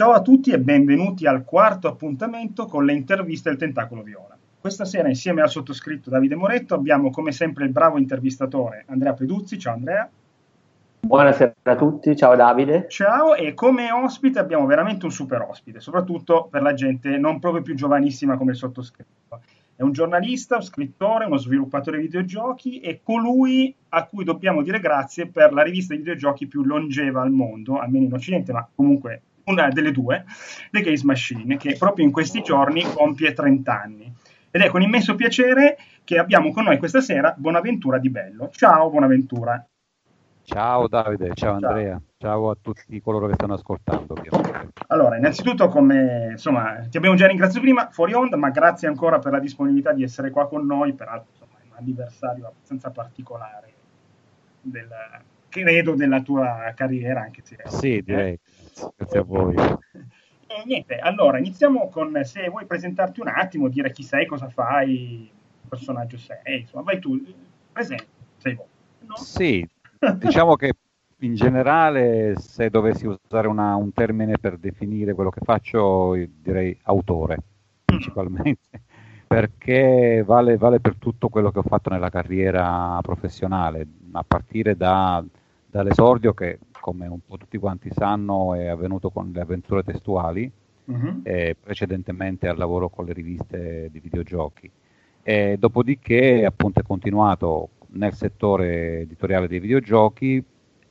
Ciao a tutti e benvenuti al quarto appuntamento con le interviste del Tentacolo Viola. Questa sera insieme al sottoscritto Davide Moretto abbiamo come sempre il bravo intervistatore Andrea Peduzzi. Ciao Andrea. Buonasera a tutti, ciao Davide. Ciao e come ospite abbiamo veramente un super ospite, soprattutto per la gente non proprio più giovanissima come il sottoscritto. È un giornalista, un scrittore, uno sviluppatore di videogiochi e colui a cui dobbiamo dire grazie per la rivista di videogiochi più longeva al mondo, almeno in Occidente, ma comunque una delle due, The Games Machine, che proprio in questi giorni compie 30 anni. Ed è con immenso piacere che abbiamo con noi questa sera Bonaventura Di Bello. Ciao Bonaventura. Ciao Davide, ciao Andrea, ciao, ciao a tutti coloro che stanno ascoltando. Allora, innanzitutto, come insomma, ti abbiamo già ringraziato prima fuori onda, ma grazie ancora per la disponibilità di essere qua con noi, peraltro insomma, è un anniversario abbastanza particolare del, credo della tua carriera, anche se Sì, direi. Grazie a voi. E niente, allora iniziamo con se vuoi presentarti un attimo, dire chi sei, cosa fai, che personaggio sei, insomma, vai tu, presente, sei voi. No? Sì, diciamo che in generale se dovessi usare una, un termine per definire quello che faccio, direi autore principalmente, perché vale, vale, per tutto quello che ho fatto nella carriera professionale, a partire da, dall'esordio che come un po' tutti quanti sanno è avvenuto con le avventure testuali, uh-huh. e precedentemente al lavoro con le riviste di videogiochi. E dopodiché appunto è continuato nel settore editoriale dei videogiochi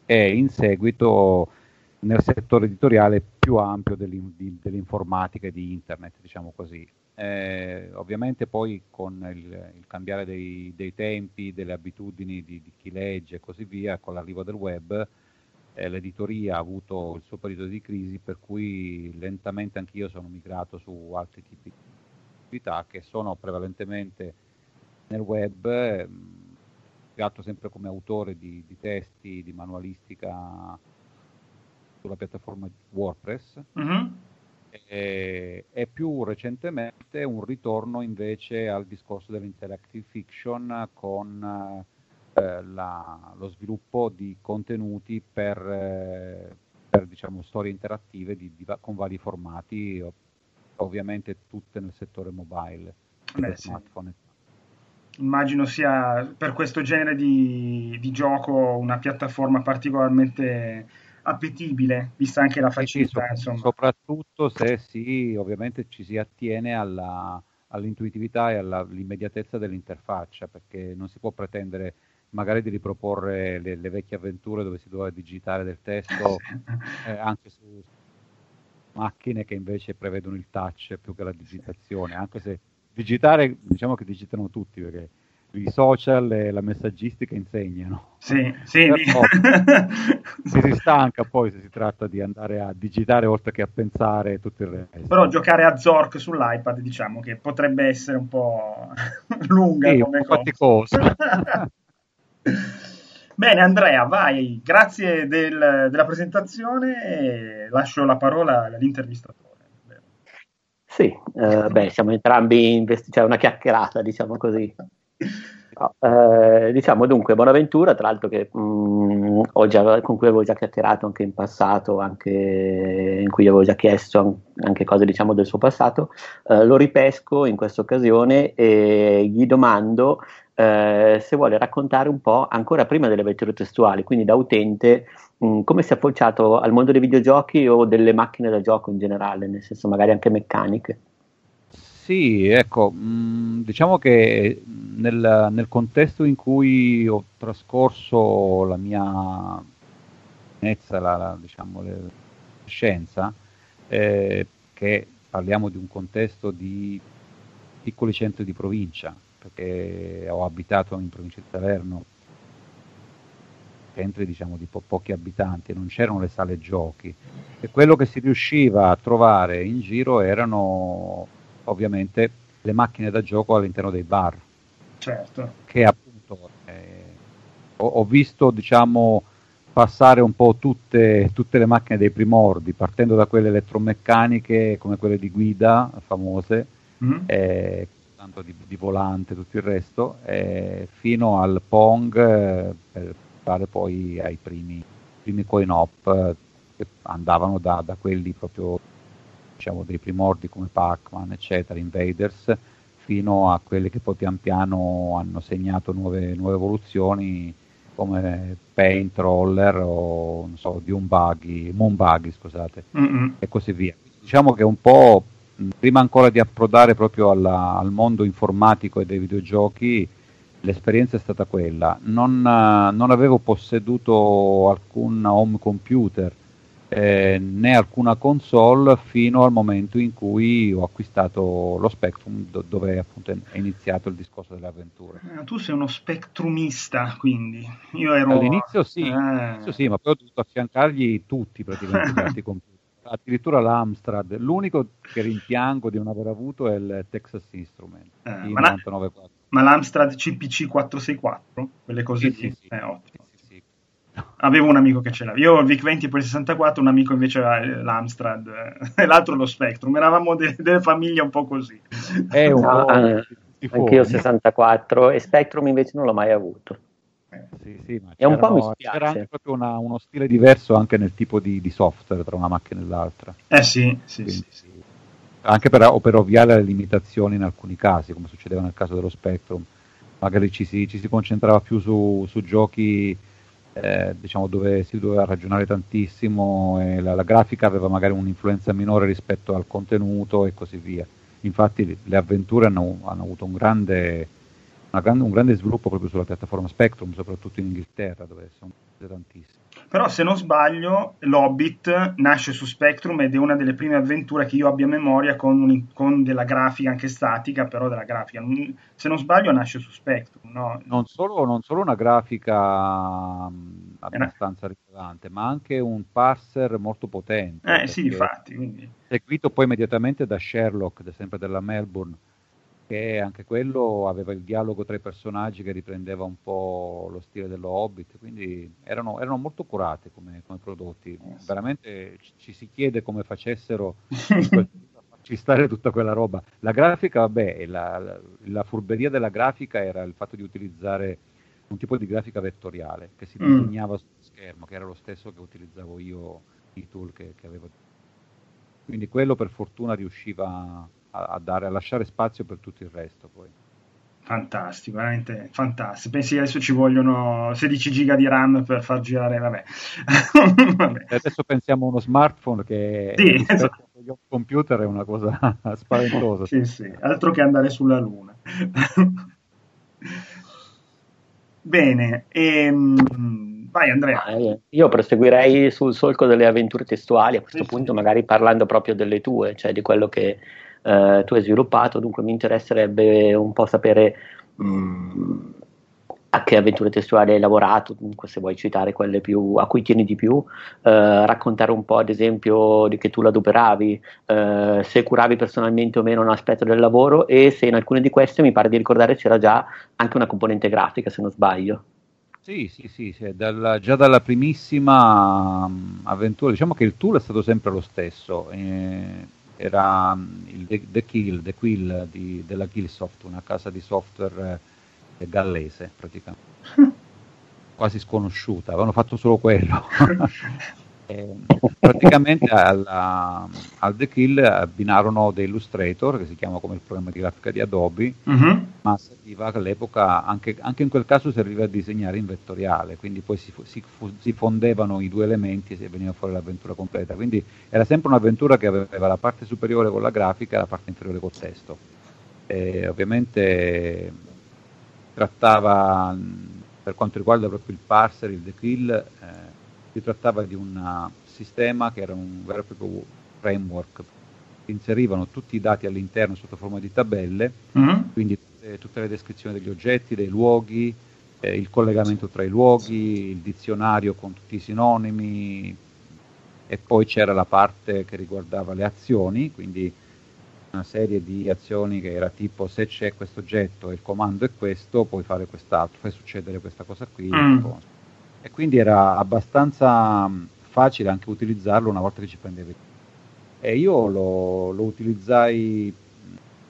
e in seguito nel settore editoriale più ampio dell'informatica e di internet, diciamo così. Eh, ovviamente poi con il, il cambiare dei, dei, tempi, delle abitudini di, di, chi legge e così via, con l'arrivo del web, eh, l'editoria ha avuto il suo periodo di crisi, per cui lentamente anch'io sono migrato su altri tipi di attività che sono prevalentemente nel web. Mh, gatto sempre come autore di, di, testi, di manualistica sulla piattaforma WordPress mm-hmm. E, e, più recentemente un ritorno invece al discorso dell'interactive fiction con eh, la, lo sviluppo di contenuti per, eh, per diciamo, storie interattive di, di, con vari formati, ovviamente tutte nel settore mobile, Beh, smartphone. Immagino sia per questo genere di, di, gioco una piattaforma particolarmente appetibile, vista anche la facilità. Sì, so, soprattutto se si, ovviamente ci si attiene alla, all'intuitività e all'immediatezza dell'interfaccia, perché non si può pretendere magari di riproporre le, le vecchie avventure dove si doveva digitare del testo eh, anche su macchine che invece prevedono il touch più che la digitazione, anche se digitare, diciamo che digitano tutti perché i social e la messaggistica insegnano. Sì, sì. si, si stanca poi se si tratta di andare a digitare oltre che a pensare tutto il resto. Però giocare a Zork sull'iPad diciamo che potrebbe essere un po' lunga sì, come un po' cosa. Bene Andrea, vai, grazie del, della presentazione e lascio la parola all'intervistatore. Sì, eh, beh, siamo entrambi investi- cioè una chiacchierata, diciamo così. No, eh, diciamo dunque, Bonaventura, tra l'altro che mh, mm, già, con cui avevo già chiacchierato anche in passato, anche in cui avevo già chiesto anche cose diciamo del suo passato, eh, lo ripesco in questa occasione e gli domando eh, se vuole raccontare un po', ancora prima delle avventure testuali, quindi da utente, mh, come si è approcciato al mondo dei videogiochi o delle macchine da gioco in generale, nel senso magari anche meccaniche. Sì, ecco, mh, diciamo che nel, nel, contesto in cui ho trascorso la mia la, la, diciamo, la scienza, eh, che parliamo di un contesto di piccoli centri di provincia, perché ho abitato in provincia di Salerno, centri diciamo di po- pochi abitanti, non c'erano le sale giochi. E quello che si riusciva a trovare in giro erano ovviamente le macchine da gioco all'interno dei bar. Certo. Che appunto eh, ho, ho, visto diciamo passare un po' tutte, tutte le macchine dei primordi, partendo da quelle elettromeccaniche come quelle di guida famose, mm-hmm. eh, tanto di, di, volante e tutto il resto, eh, fino al Pong eh, per fare poi ai primi, primi coin-op eh, che andavano da, da, quelli proprio diciamo, dei primordi come Pac-Man, eccetera, Invaders, fino a quelli che poi pian piano hanno segnato nuove, nuove evoluzioni come Paint Roller o non so, Dune Buggy, Moon Buggy, scusate, Mm-mm. e così via. Diciamo che un po' prima ancora di approdare proprio alla, al mondo informatico e dei videogiochi, l'esperienza è stata quella. Non, non avevo posseduto alcun home computer eh, né alcuna console fino al momento in cui ho acquistato lo Spectrum do- dove appunto è iniziato il discorso delle avventure. Eh, tu sei uno spectrumista quindi. Io ero... All'inizio sì, eh. all'inizio sì, ma poi ho dovuto affiancargli tutti praticamente computer. Addirittura l'Amstrad, l'unico che rimpiango di non aver avuto è il Texas Instrument, eh, ma, la, ma, l'Amstrad CPC 464, quelle cose sì, lì, sì, sì. Avevo un amico che ce l'aveva. Io ho il VIC-20 e poi il 64, un amico invece aveva l'Amstrad e l'altro lo Spectrum. Eravamo de- delle famiglie un po' così. È un no, po' eh, anch'io 64 e Spectrum invece non l'ho mai avuto. Eh, sì, sì, ma è un po' mi spiace. C'era anche proprio una, uno stile diverso anche nel tipo di, di, software tra una macchina e l'altra. Eh sì, sì, Quindi, sì, sì. Anche per, per ovviare alle limitazioni in alcuni casi, come succedeva nel caso dello Spectrum. Magari ci si, ci si concentrava più su, su giochi eh, diciamo dove si doveva ragionare tantissimo e la, la, grafica aveva magari un'influenza minore rispetto al contenuto e così via. Infatti le avventure hanno, hanno avuto un grande, grande, un grande, sviluppo proprio sulla piattaforma Spectrum, soprattutto in Inghilterra dove sono tantissime. Però se non sbaglio, l'Hobbit nasce su Spectrum ed è una delle prime avventure che io abbia a memoria con, con della grafica anche statica, però della grafica. Se non sbaglio nasce su Spectrum. No? Non, solo, non solo una grafica abbastanza eh. rilevante, ma anche un parser molto potente. Eh sì, infatti. Quindi. Seguito poi immediatamente da Sherlock, sempre della Melbourne che anche quello aveva il dialogo tra i personaggi che riprendeva un po' lo stile dello Hobbit, quindi erano, erano molto curati come, come prodotti. Eh, Veramente ci si chiede come facessero a farci stare tutta quella roba. La grafica, vabbè, la, la, la, furberia della grafica era il fatto di utilizzare un tipo di grafica vettoriale che si mm. disegnava mm. sullo schermo, che era lo stesso che utilizzavo io, i tool che, che avevo. Quindi quello per fortuna riusciva a, a, dare, a lasciare spazio per tutto il resto poi. Fantastico, veramente fantastico. Pensi che adesso ci vogliono 16 giga di RAM per far girare, vabbè. vabbè. Adesso pensiamo a uno smartphone che sì, esatto. agli computer è una cosa spaventosa. sì, sì, altro che andare sulla Luna. Bene, ehm, vai Andrea. Io proseguirei sul solco delle avventure testuali, a questo sì, punto sì. magari parlando proprio delle tue, cioè di quello che eh, tu hai sviluppato, dunque mi interesserebbe un po' sapere mh, mm, a che avventure testuali hai lavorato, dunque se vuoi citare quelle più, a cui tieni di più, eh, raccontare un po' ad esempio di che tu la adoperavi, eh, se curavi personalmente o meno un aspetto del lavoro e se in alcune di queste mi pare di ricordare c'era già anche una componente grafica se non sbaglio. Sì, sì, sì, sì dalla, già dalla primissima um, avventura, diciamo che il tool è stato sempre lo stesso. Eh, era mm, il The, The Kill, The Quill di, della Killsoft, una casa di software eh, gallese praticamente, quasi sconosciuta, avevano fatto solo quello. Praticamente alla, al The Kill abbinarono The Illustrator, che si chiama come il programma di grafica di Adobe, uh-huh. ma serviva all'epoca, anche, anche, in quel caso serviva a disegnare in vettoriale, quindi poi si, si, si, fondevano i due elementi e veniva fuori l'avventura completa. Quindi era sempre un'avventura che aveva la parte superiore con la grafica e la parte inferiore col testo. E ovviamente trattava, per quanto riguarda proprio il parser, il The Kill, eh, si trattava di un sistema che era un vero e proprio framework. Inserivano tutti i dati all'interno sotto forma di tabelle, mm-hmm. quindi tutte, tutte, le descrizioni degli oggetti, dei luoghi, eh, il collegamento tra i luoghi, il dizionario con tutti i sinonimi e poi c'era la parte che riguardava le azioni, quindi una serie di azioni che era tipo se c'è questo oggetto e il comando è questo, puoi fare quest'altro, fai succedere questa cosa qui. Mm e quindi era abbastanza mm, facile anche utilizzarlo una volta che ci prendevi. E io lo, lo utilizzai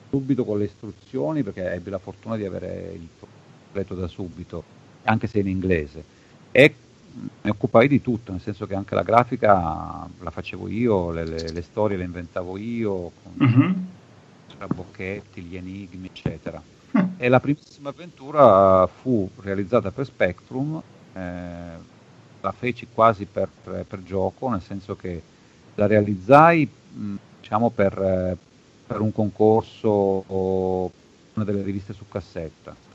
subito con le istruzioni perché ebbi la fortuna di avere il completo da subito, anche se in inglese. E mi occupai di tutto, nel senso che anche la grafica la facevo io, le, le, le storie le inventavo io, con mm-hmm. Bocchetti, gli enigmi, eccetera. Mm. E la primissima avventura fu realizzata per Spectrum, eh, la feci quasi per, per, gioco, nel senso che la realizzai mh, diciamo per, per un concorso o una delle riviste su cassetta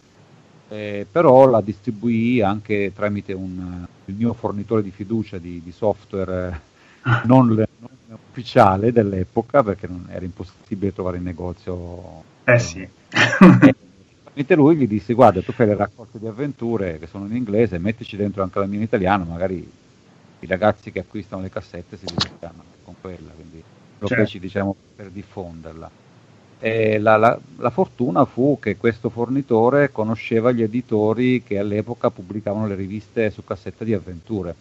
eh, però la distribuì anche tramite un, il mio fornitore di fiducia di, di software eh, non, non, ufficiale dell'epoca perché non, era impossibile trovare in negozio. Eh sì. e, tramite lui gli disse guarda tu fai le raccolte di avventure che sono in inglese, mettici dentro anche la mia in italiano, magari i ragazzi che acquistano le cassette si divertiranno con quella, quindi lo certo. feci diciamo per diffonderla. La, la, la, fortuna fu che questo fornitore conosceva gli editori che all'epoca pubblicavano le riviste su cassetta di avventure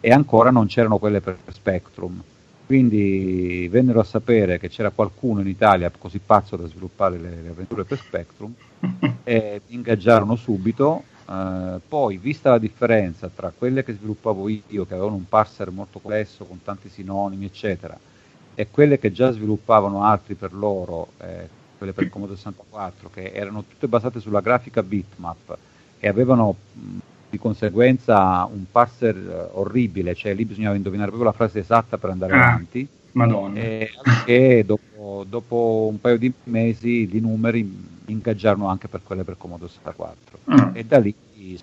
e ancora non c'erano quelle per Spectrum. Quindi vennero a sapere che c'era qualcuno in Italia così pazzo da sviluppare le, le avventure per Spectrum e ingaggiarono subito. Eh, poi, vista la differenza tra quelle che sviluppavo io, che avevano un parser molto complesso con tanti sinonimi, eccetera, e quelle che già sviluppavano altri per loro, eh, quelle per Commodore 64, che erano tutte basate sulla grafica bitmap e avevano mh, di conseguenza un parser uh, orribile, cioè lì bisognava indovinare proprio la frase esatta per andare ah, avanti. Madonna. E dopo, dopo, un paio di mesi i numeri ingaggiarono anche per quelle per Commodore 64. Ah. E da lì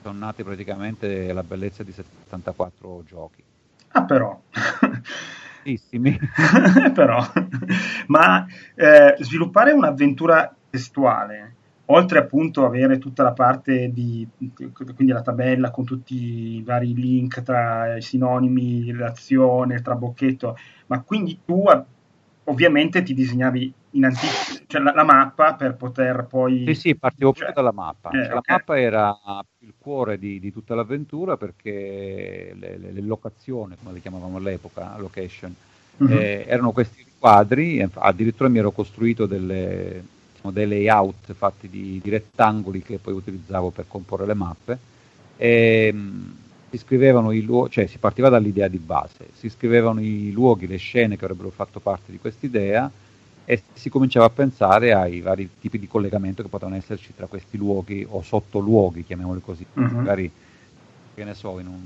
sono nati praticamente la bellezza di 74 giochi. Ah però. Però, ma eh, sviluppare un'avventura testuale, oltre appunto avere tutta la parte di, quindi la tabella con tutti i vari link tra i sinonimi, l'azione, tra bocchetto, ma quindi tu ovviamente ti disegnavi in anticipo, cioè la, la, mappa per poter poi... Sì, sì, partivo cioè, proprio dalla mappa. Eh, cioè, okay. La mappa era il cuore di, di tutta l'avventura perché le, le, le, locazioni, come le chiamavamo all'epoca, location, mm-hmm. eh, erano questi quadri, addirittura mi ero costruito delle, diciamo, dei layout fatti di, di, rettangoli che poi utilizzavo per comporre le mappe. E, mh, si scrivevano i luoghi, cioè si partiva dall'idea di base, si scrivevano i luoghi, le scene che avrebbero fatto parte di quest'idea e si cominciava a pensare ai vari tipi di collegamento che potevano esserci tra questi luoghi o sottoluoghi, chiamiamoli così. Uh-huh. Magari, che ne so, in un,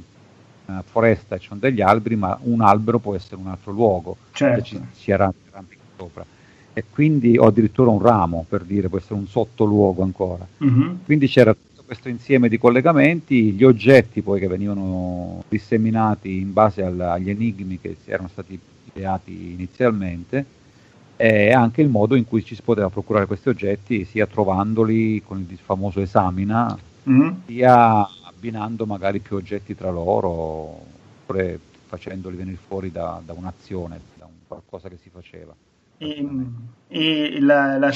una foresta ci sono degli alberi, ma un albero può essere un altro luogo, certo. ci si arrampica sopra. E quindi, o addirittura un ramo, per dire, può essere un sottoluogo ancora. Uh-huh. Quindi c'era questo insieme di collegamenti, gli oggetti poi che venivano disseminati in base al, agli enigmi che erano stati ideati inizialmente e anche il modo in cui ci si poteva procurare questi oggetti sia trovandoli con il famoso esamina mm-hmm. sia abbinando magari più oggetti tra loro oppure facendoli venire fuori da, da un'azione, da un qualcosa che si faceva. E, e la, la,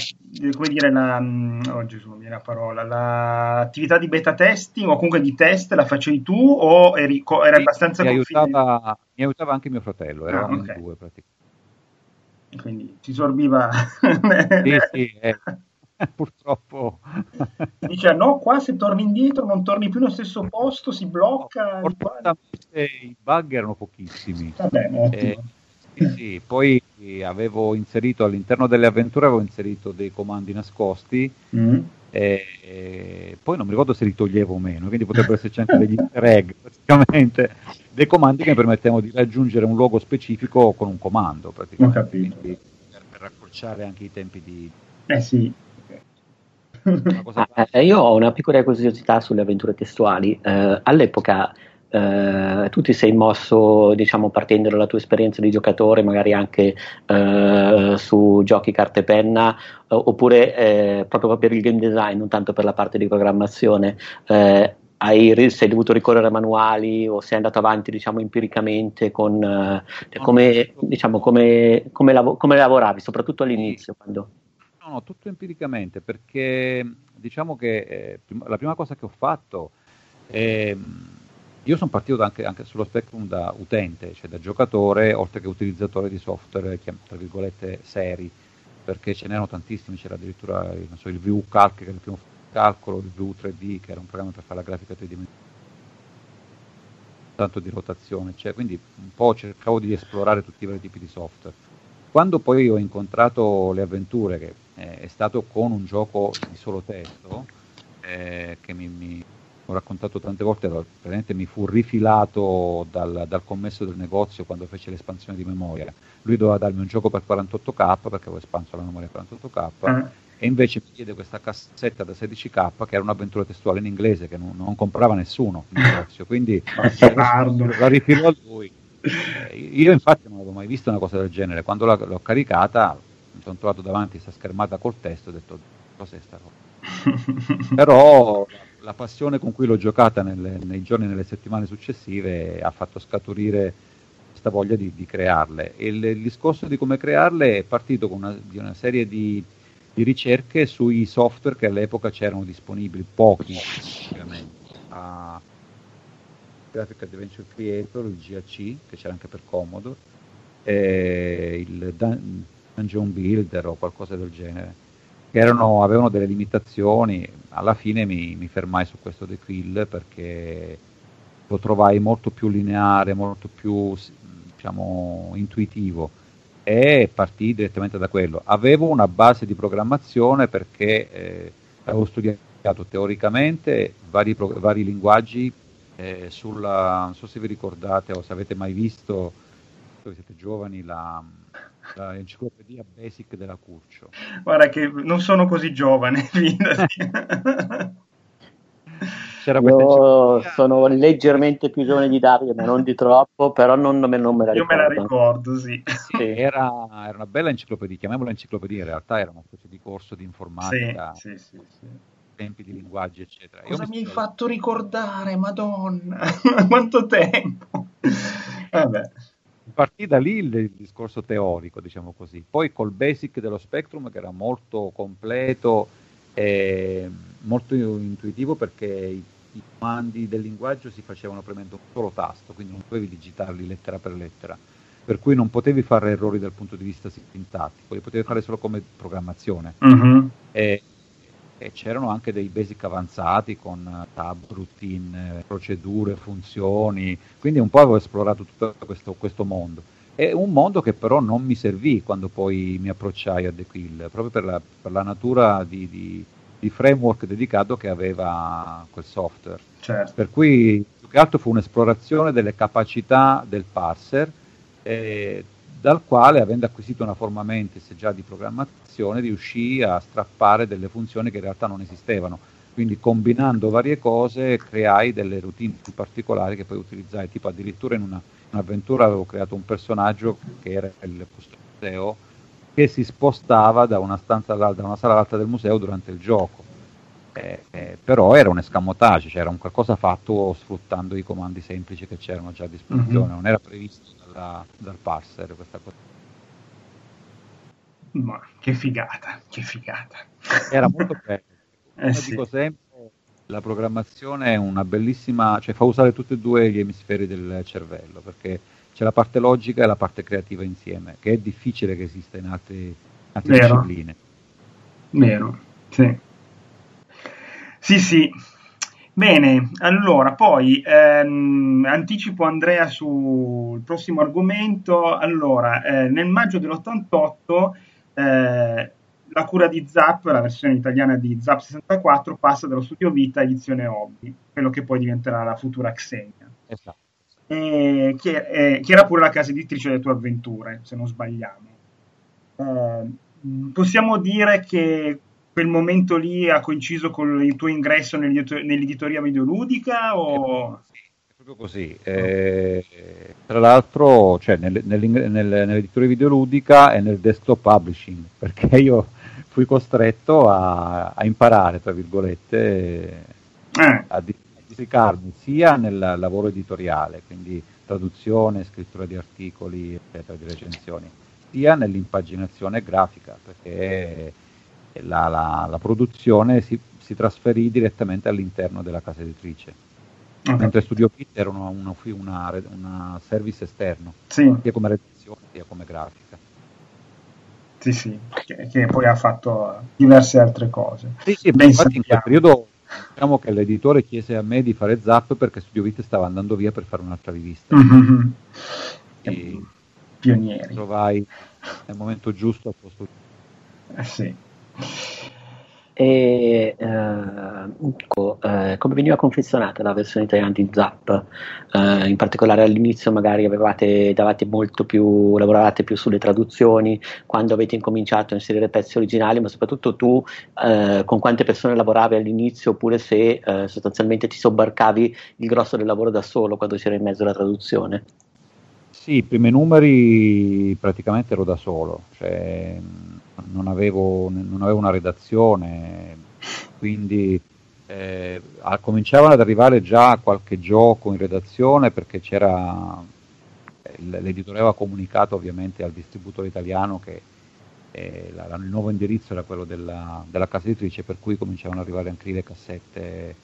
come dire, la, mm, oh Gesù, mi viene la parola, l'attività di beta testing o comunque di test la facevi tu o eri, era abbastanza mi aiutava, mi aiutava, anche mio fratello, ah, eravamo ah, okay. in due praticamente. Quindi si sorbiva. sì, sì, eh, purtroppo. Dice no, qua se torni indietro non torni più nello stesso posto, si blocca. No, i bug erano pochissimi. Vabbè, eh, sì, sì, poi avevo inserito all'interno delle avventure avevo inserito dei comandi nascosti mm. E, e, poi non mi ricordo se li toglievo o meno, quindi potrebbero esserci anche degli easter egg praticamente, dei comandi che mi permettevano di raggiungere un luogo specifico con un comando praticamente, quindi, per, per raccorciare anche i tempi di... Eh sì. Ah, eh, io ho una piccola curiosità sulle avventure testuali. Eh, all'epoca eh, tu ti sei mosso, diciamo, partendo dalla tua esperienza di giocatore, magari anche eh, su giochi carte e penna, eh, oppure eh, proprio per il game design, non tanto per la parte di programmazione. Eh, hai, sei dovuto ricorrere a manuali o sei andato avanti diciamo empiricamente con cioè, come, diciamo, come, come, lav- come, lavoravi soprattutto all'inizio quando... no, no, tutto empiricamente perché diciamo che eh, la prima cosa che ho fatto è io sono partito anche, anche, sullo spectrum da utente, cioè da giocatore, oltre che utilizzatore di software, tra virgolette, seri, perché ce n'erano tantissimi, c'era addirittura so, il VU Calc, che era il primo calcolo, il VU 3D, che era un programma per fare la grafica tridimensionale. tanto di rotazione, cioè, quindi un po' cercavo di esplorare tutti i vari tipi di software. Quando poi ho incontrato le avventure, che eh, è stato con un gioco di solo testo, eh, che mi, mi, ho raccontato tante volte, praticamente mi fu rifilato dal, dal, commesso del negozio quando fece l'espansione di memoria. Lui doveva darmi un gioco per 48k perché avevo espanso la memoria 48k. Uh-huh e invece mi chiede questa cassetta da 16k che era un'avventura testuale in inglese che non, non comprava nessuno in negozio, quindi la rifilo a lui. Eh, io infatti non avevo mai visto una cosa del genere, quando la, l'ho caricata mi sono trovato davanti a questa schermata col testo e ho detto cos'è sta cosa? Però la, passione con cui l'ho giocata nelle, nei giorni e nelle settimane successive ha fatto scaturire questa voglia di, di crearle. E il, il, discorso di come crearle è partito con una, di una serie di di ricerche sui software che all'epoca c'erano disponibili, pochi ovviamente, a Graphic Adventure Creator, il GAC, che c'era anche per Commodore, il Dun- Dungeon Builder o qualcosa del genere, che erano, avevano delle limitazioni, alla fine mi, mi fermai su questo The Quill perché lo trovai molto più lineare, molto più diciamo, intuitivo e partì direttamente da quello. Avevo una base di programmazione perché eh, avevo studiato teoricamente vari, vari linguaggi eh, sulla, non so se vi ricordate o se avete mai visto, se siete giovani, la, la enciclopedia basic della Curcio. Guarda che non sono così giovane, C'era Io sono leggermente più giovane di Davide, ma non di troppo, però non, non, me, non me la ricordo. Io me la ricordo, sì. sì era, era, una bella enciclopedia, chiamiamola enciclopedia, in realtà era una specie di corso di informatica. Sì, sì, sì, sì. tempi di linguaggi, eccetera. Cosa mi, mi hai fatto ricordare, madonna, quanto tempo! Vabbè partì da lì il, il, discorso teorico, diciamo così. Poi col basic dello Spectrum, che era molto completo e molto intuitivo perché i, i comandi del linguaggio si facevano premendo un solo tasto, quindi non potevi digitarli lettera per lettera, per cui non potevi fare errori dal punto di vista sintattico, li potevi fare solo come programmazione. Uh-huh. E, e, c'erano anche dei basic avanzati con tab, routine, procedure, funzioni, quindi un po' avevo esplorato tutto questo, questo mondo. È un mondo che però non mi servì quando poi mi approcciai a The Quill, proprio per la, per la natura di, di di framework dedicato che aveva quel software. Certo. Per cui più che altro fu un'esplorazione delle capacità del parser, eh, dal quale, avendo acquisito una forma mentis già di programmazione, riuscì a strappare delle funzioni che in realtà non esistevano. Quindi combinando varie cose creai delle routine più particolari che poi utilizzai, tipo addirittura in una, un'avventura avevo creato un personaggio che era il custode che si spostava da una, stanza all'altra, da una sala all'altra del museo durante il gioco. Eh, eh, però era un escamotage, cioè era un qualcosa fatto sfruttando i comandi semplici che c'erano già a disposizione, mm-hmm. non era previsto dalla, dal parser questa cosa. Ma che figata, che figata. Era molto bello. eh, sì. dico sempre, la programmazione è una bellissima, cioè fa usare tutti e due gli emisferi del cervello, perché c'è la parte logica e la parte creativa insieme, che è difficile che esista in altre, in altre Vero. discipline. Vero, sì. Sì, sì. Bene, allora poi ehm, anticipo Andrea sul prossimo argomento. Allora, eh, nel maggio dell'88 eh, la cura di Zap, la versione italiana di Zap 64, passa dallo studio Vita edizione Hobby, quello che poi diventerà la futura Xenia. Esatto eh, che, eh, che, era pure la casa editrice delle tue avventure, se non sbagliamo. Eh, possiamo dire che quel momento lì ha coinciso con il tuo ingresso nell'editoria videoludica? O... È proprio così. Eh, tra l'altro, cioè, nel, nel, nel, nell'editoria videoludica e nel desktop publishing, perché io fui costretto a, a imparare, tra virgolette, eh. a, applicarmi sia nel lavoro editoriale, quindi traduzione, scrittura di articoli, eccetera, di recensioni, sia nell'impaginazione grafica, perché la, la, la produzione si, si, trasferì direttamente all'interno della casa editrice. Okay. Mentre Studio Pit era una, una, una, una service esterno, sì. sia come redazione sia come grafica. Sì, sì, che, che, poi ha fatto diverse altre cose. Sì, sì, infatti in quel periodo diciamo che l'editore chiese a me di fare Zap perché Studio Vite stava andando via per fare un'altra rivista. Mm-hmm. E Pionieri. Trovai nel momento giusto al posto eh, sì. E eh, eh, come veniva confezionata la versione italiana di Zap? Eh, in particolare all'inizio magari avevate, davate molto più, lavoravate più sulle traduzioni, quando avete incominciato a inserire pezzi originali, ma soprattutto tu eh, con quante persone lavoravi all'inizio oppure se eh, sostanzialmente ti sobbarcavi il grosso del lavoro da solo quando c'era in mezzo la traduzione? Sì, i primi numeri praticamente ero da solo, cioè non avevo, non avevo una redazione, quindi eh, cominciavano ad arrivare già qualche gioco in redazione perché c'era l'editore aveva comunicato ovviamente al distributore italiano che eh, la, il nuovo indirizzo era quello della, della, casa editrice per cui cominciavano ad arrivare anche le cassette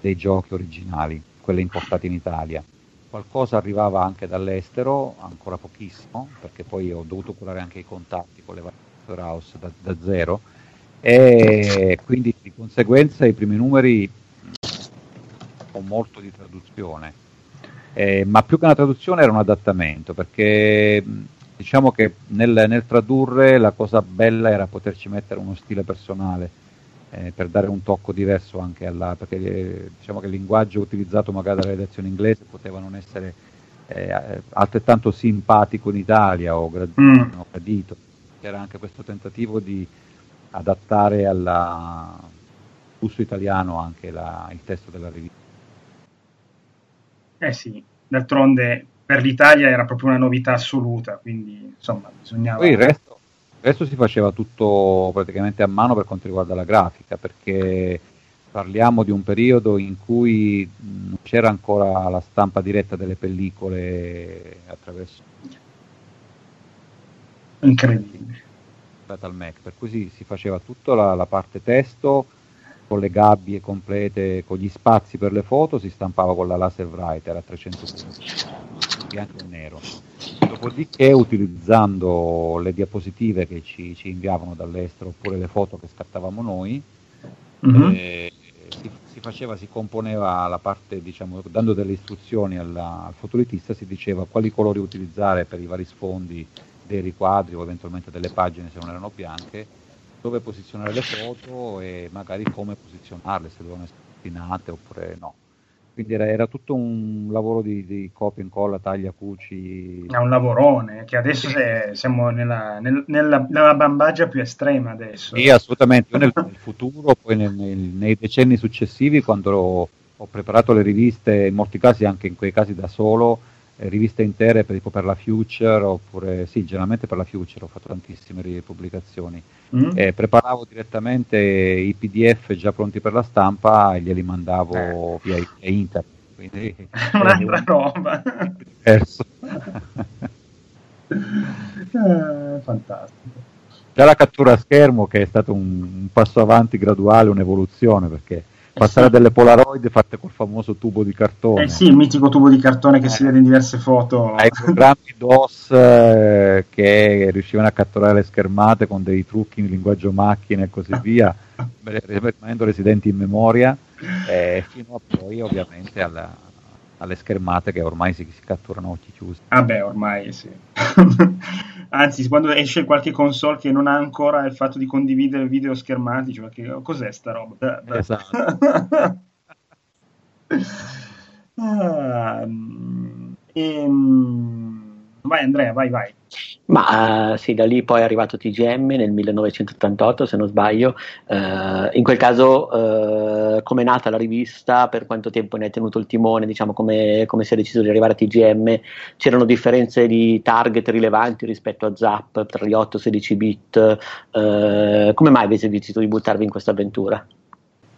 dei giochi originali, quelle importate in Italia. Qualcosa arrivava anche dall'estero, ancora pochissimo, perché poi ho dovuto curare anche i contatti con le varie House da, da zero e quindi di conseguenza i primi numeri ho molto di traduzione, eh, ma più che una traduzione era un adattamento perché diciamo che nel, nel, tradurre la cosa bella era poterci mettere uno stile personale eh, per dare un tocco diverso anche alla perché eh, diciamo che il linguaggio utilizzato magari dalla redazione inglese poteva non essere eh, altrettanto simpatico in Italia o gradito, mm. o gradito c'era anche questo tentativo di adattare al gusto italiano anche la, il testo della rivista. Eh sì, d'altronde per l'Italia era proprio una novità assoluta, quindi insomma bisognava... Poi il resto, il resto si faceva tutto praticamente a mano per quanto riguarda la grafica, perché parliamo di un periodo in cui non c'era ancora la stampa diretta delle pellicole attraverso incredibile al Mac per cui si, si faceva tutta la, la, parte testo con le gabbie complete con gli spazi per le foto si stampava con la laser writer a 300 punti bianco e nero dopodiché utilizzando le diapositive che ci, ci, inviavano dall'estero oppure le foto che scattavamo noi mm-hmm. eh, si, si, faceva, si componeva la parte, diciamo, dando delle istruzioni alla, al fotoritista, si diceva quali colori utilizzare per i vari sfondi dei riquadri o eventualmente delle pagine se non erano bianche, dove posizionare le foto e magari come posizionarle, se dovevano essere spinate oppure no. Quindi era, era tutto un lavoro di, di, copia, incolla, taglia, cuci. È un lavorone che adesso è, siamo nella, nel, nella, nella, bambagia più estrema adesso. Sì, assolutamente. Io nel, nel futuro, poi nel, nei decenni successivi, quando ho, ho preparato le riviste, in molti casi anche in quei casi da solo, riviste intere per, tipo per la Future oppure sì, generalmente per la Future ho fatto tantissime pubblicazioni. Mm. Eh, preparavo direttamente i PDF già pronti per la stampa e glieli mandavo eh. via, via internet. Quindi, Un'altra eh, roba. Diverso. eh, fantastico. Già la cattura a schermo che è stato un, un passo avanti graduale, un'evoluzione perché passare a delle Polaroid fatte col famoso tubo di cartone. Eh sì, il mitico tubo di cartone che eh. si vede in diverse foto. Ai programmi DOS eh, che riuscivano a catturare le schermate con dei trucchi in linguaggio macchine e così via, rimanendo residenti in memoria, eh, fino a poi ovviamente alla, alle schermate che ormai si, si catturano a occhi chiusi. Ah beh, ormai sì. Anzi, quando esce qualche console che non ha ancora il fatto di condividere video schermati, cioè che, cos'è sta roba? Esatto. ah, e, vai Andrea, vai, vai. Ma uh, sì, da lì poi è arrivato TGM nel 1988, se non sbaglio. Uh, in quel caso, uh, come è nata la rivista, per quanto tempo ne hai tenuto il timone, diciamo come, come si è deciso di arrivare a TGM? C'erano differenze di target rilevanti rispetto a Zap tra gli 8 e 16 bit? come mai avete deciso di buttarvi in questa avventura?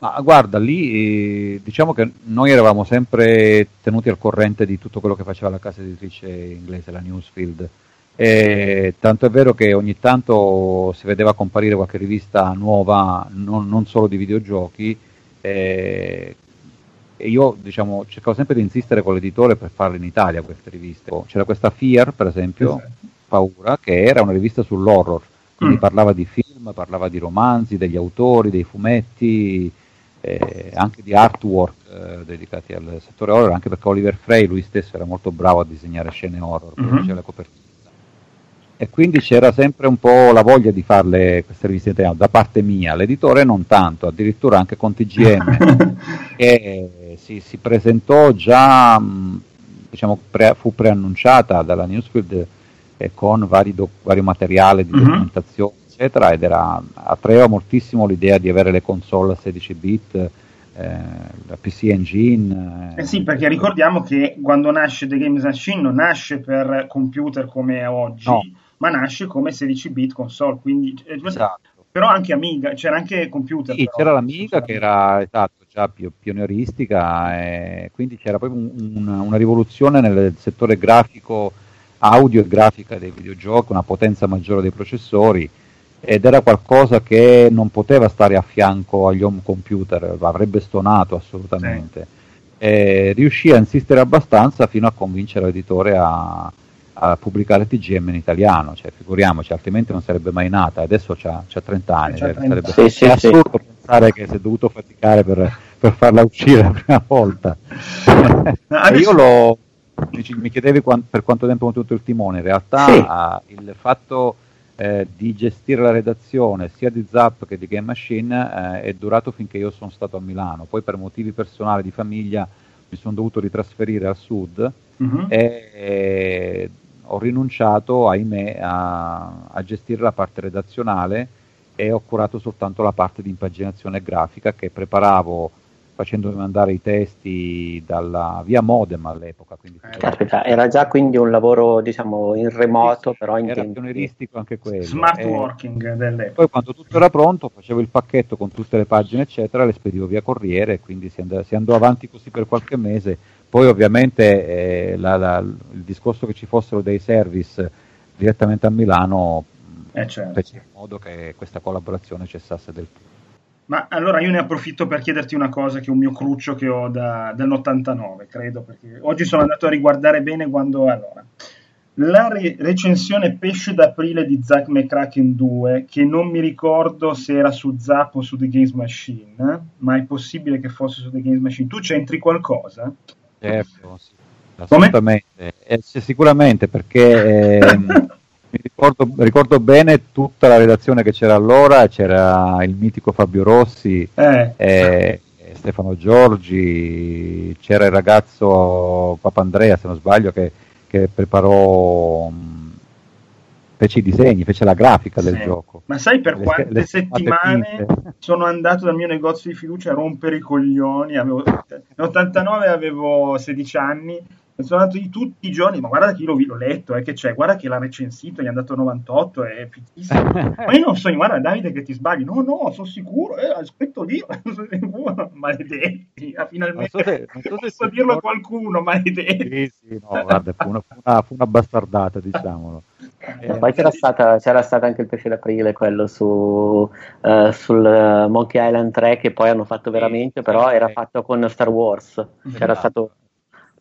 Ma guarda, lì diciamo che noi eravamo sempre tenuti al corrente di tutto quello che faceva la casa editrice inglese, la Newsfield e, tanto è vero che ogni tanto si vedeva comparire qualche rivista nuova, non, non solo di videogiochi, e, e io diciamo, cercavo sempre di insistere con l'editore per farle in Italia queste riviste. C'era questa Fear, per esempio, esatto. Paura, che era una rivista sull'horror, quindi mm. parlava di film, parlava di romanzi, degli autori, dei fumetti, eh, anche di artwork eh, dedicati al settore horror, anche perché Oliver Frey lui stesso era molto bravo a disegnare scene horror, mm-hmm. la copertina. E quindi c'era sempre un po' la voglia di farle queste riviste italiane da parte mia, l'editore non tanto, addirittura anche con TGM, che si, si, presentò già, diciamo, pre, fu preannunciata dalla Newsfield eh, con vari do, vario materiale di mm-hmm. documentazione eccetera, ed era, attraeva moltissimo l'idea di avere le console a 16 bit, eh, la PC Engine. Eh. eh sì, perché ricordiamo che quando nasce The Games Machine non nasce per computer come è oggi, no. ma nasce come 16 bit console, quindi... Eh, esatto. Però anche Amiga, c'era anche computer. Sì, però, c'era l'Amiga che era esatto, già più pionieristica, e quindi c'era proprio un, un, una rivoluzione nel settore grafico, audio e grafica dei videogiochi, una potenza maggiore dei processori ed era qualcosa che non poteva stare a fianco agli home computer, avrebbe stonato assolutamente. Sì. E riuscì a insistere abbastanza fino a convincere l'editore a, a pubblicare TGM in italiano, cioè, figuriamoci, altrimenti non sarebbe mai nata, adesso ha 30 anni, cioè, 30. sarebbe sì, sì, assurdo sì. pensare che si è dovuto faticare per, per farla uscire la prima volta. io lo, mi chiedevi quant, per quanto tempo ho avuto il timone, in realtà il fatto eh, di gestire la redazione sia di Zap che di Game Machine eh, è durato finché io sono stato a Milano, poi per motivi personali di famiglia mi sono dovuto ritrasferire al sud uh-huh. e, e, ho rinunciato, ahimè, a, a gestire la parte redazionale e ho curato soltanto la parte di impaginazione grafica che preparavo facendomi mandare i testi dalla via modem all'epoca. Quindi Caspita, era già quindi un lavoro diciamo in remoto, sì, però in era tempi... pionieristico anche quello. Smart e working dell'epoca. Poi quando tutto era pronto facevo il pacchetto con tutte le pagine eccetera, le spedivo via corriere, quindi si andò, si andò avanti così per qualche mese. Poi ovviamente eh, la, la, il discorso che ci fossero dei service direttamente a Milano eh certo. fece in modo che questa collaborazione cessasse del tutto. Ma allora io ne approfitto per chiederti una cosa che è un mio cruccio che ho da, dall'89, credo, perché oggi sono andato a riguardare bene quando... Allora, la re- recensione Pesce d'aprile di Zack McCracken 2, che non mi ricordo se era su Zap o su The Games Machine, ma è possibile che fosse su The Games Machine. Tu c'entri qualcosa? Certo, sì. assolutamente. Eh, sicuramente perché... Eh, mi ricordo, ricordo, bene tutta la redazione che c'era allora, c'era il mitico Fabio Rossi, eh. E, Stefano Giorgi, c'era il ragazzo Papandrea, se non sbaglio, che, che preparò, fece i disegni, fece la grafica del gioco. Ma sai per le, quante le settimane sono andato dal mio negozio di fiducia a rompere i coglioni? Avevo, nell'89 avevo 16 anni sono andato di tutti i giorni, ma guarda che io l'ho, l'ho letto, eh, che c'è, guarda che l'ha recensito, gli è andato 98, è fighissimo. ma io non so, guarda Davide che ti sbagli, no, no, sono sicuro, eh, sono sicuro, maledetti, ah, finalmente non so se, non so posso dirlo a qualcuno, maledetti. Sì, sì, no, guarda, fu una, fu una, fu una bastardata, diciamolo. Eh, poi c'era, stata, c'era stato anche il pesce d'aprile, quello su, uh, sul Monkey Island 3 che poi hanno fatto veramente, però era fatto con Star Wars. C'era esatto. stato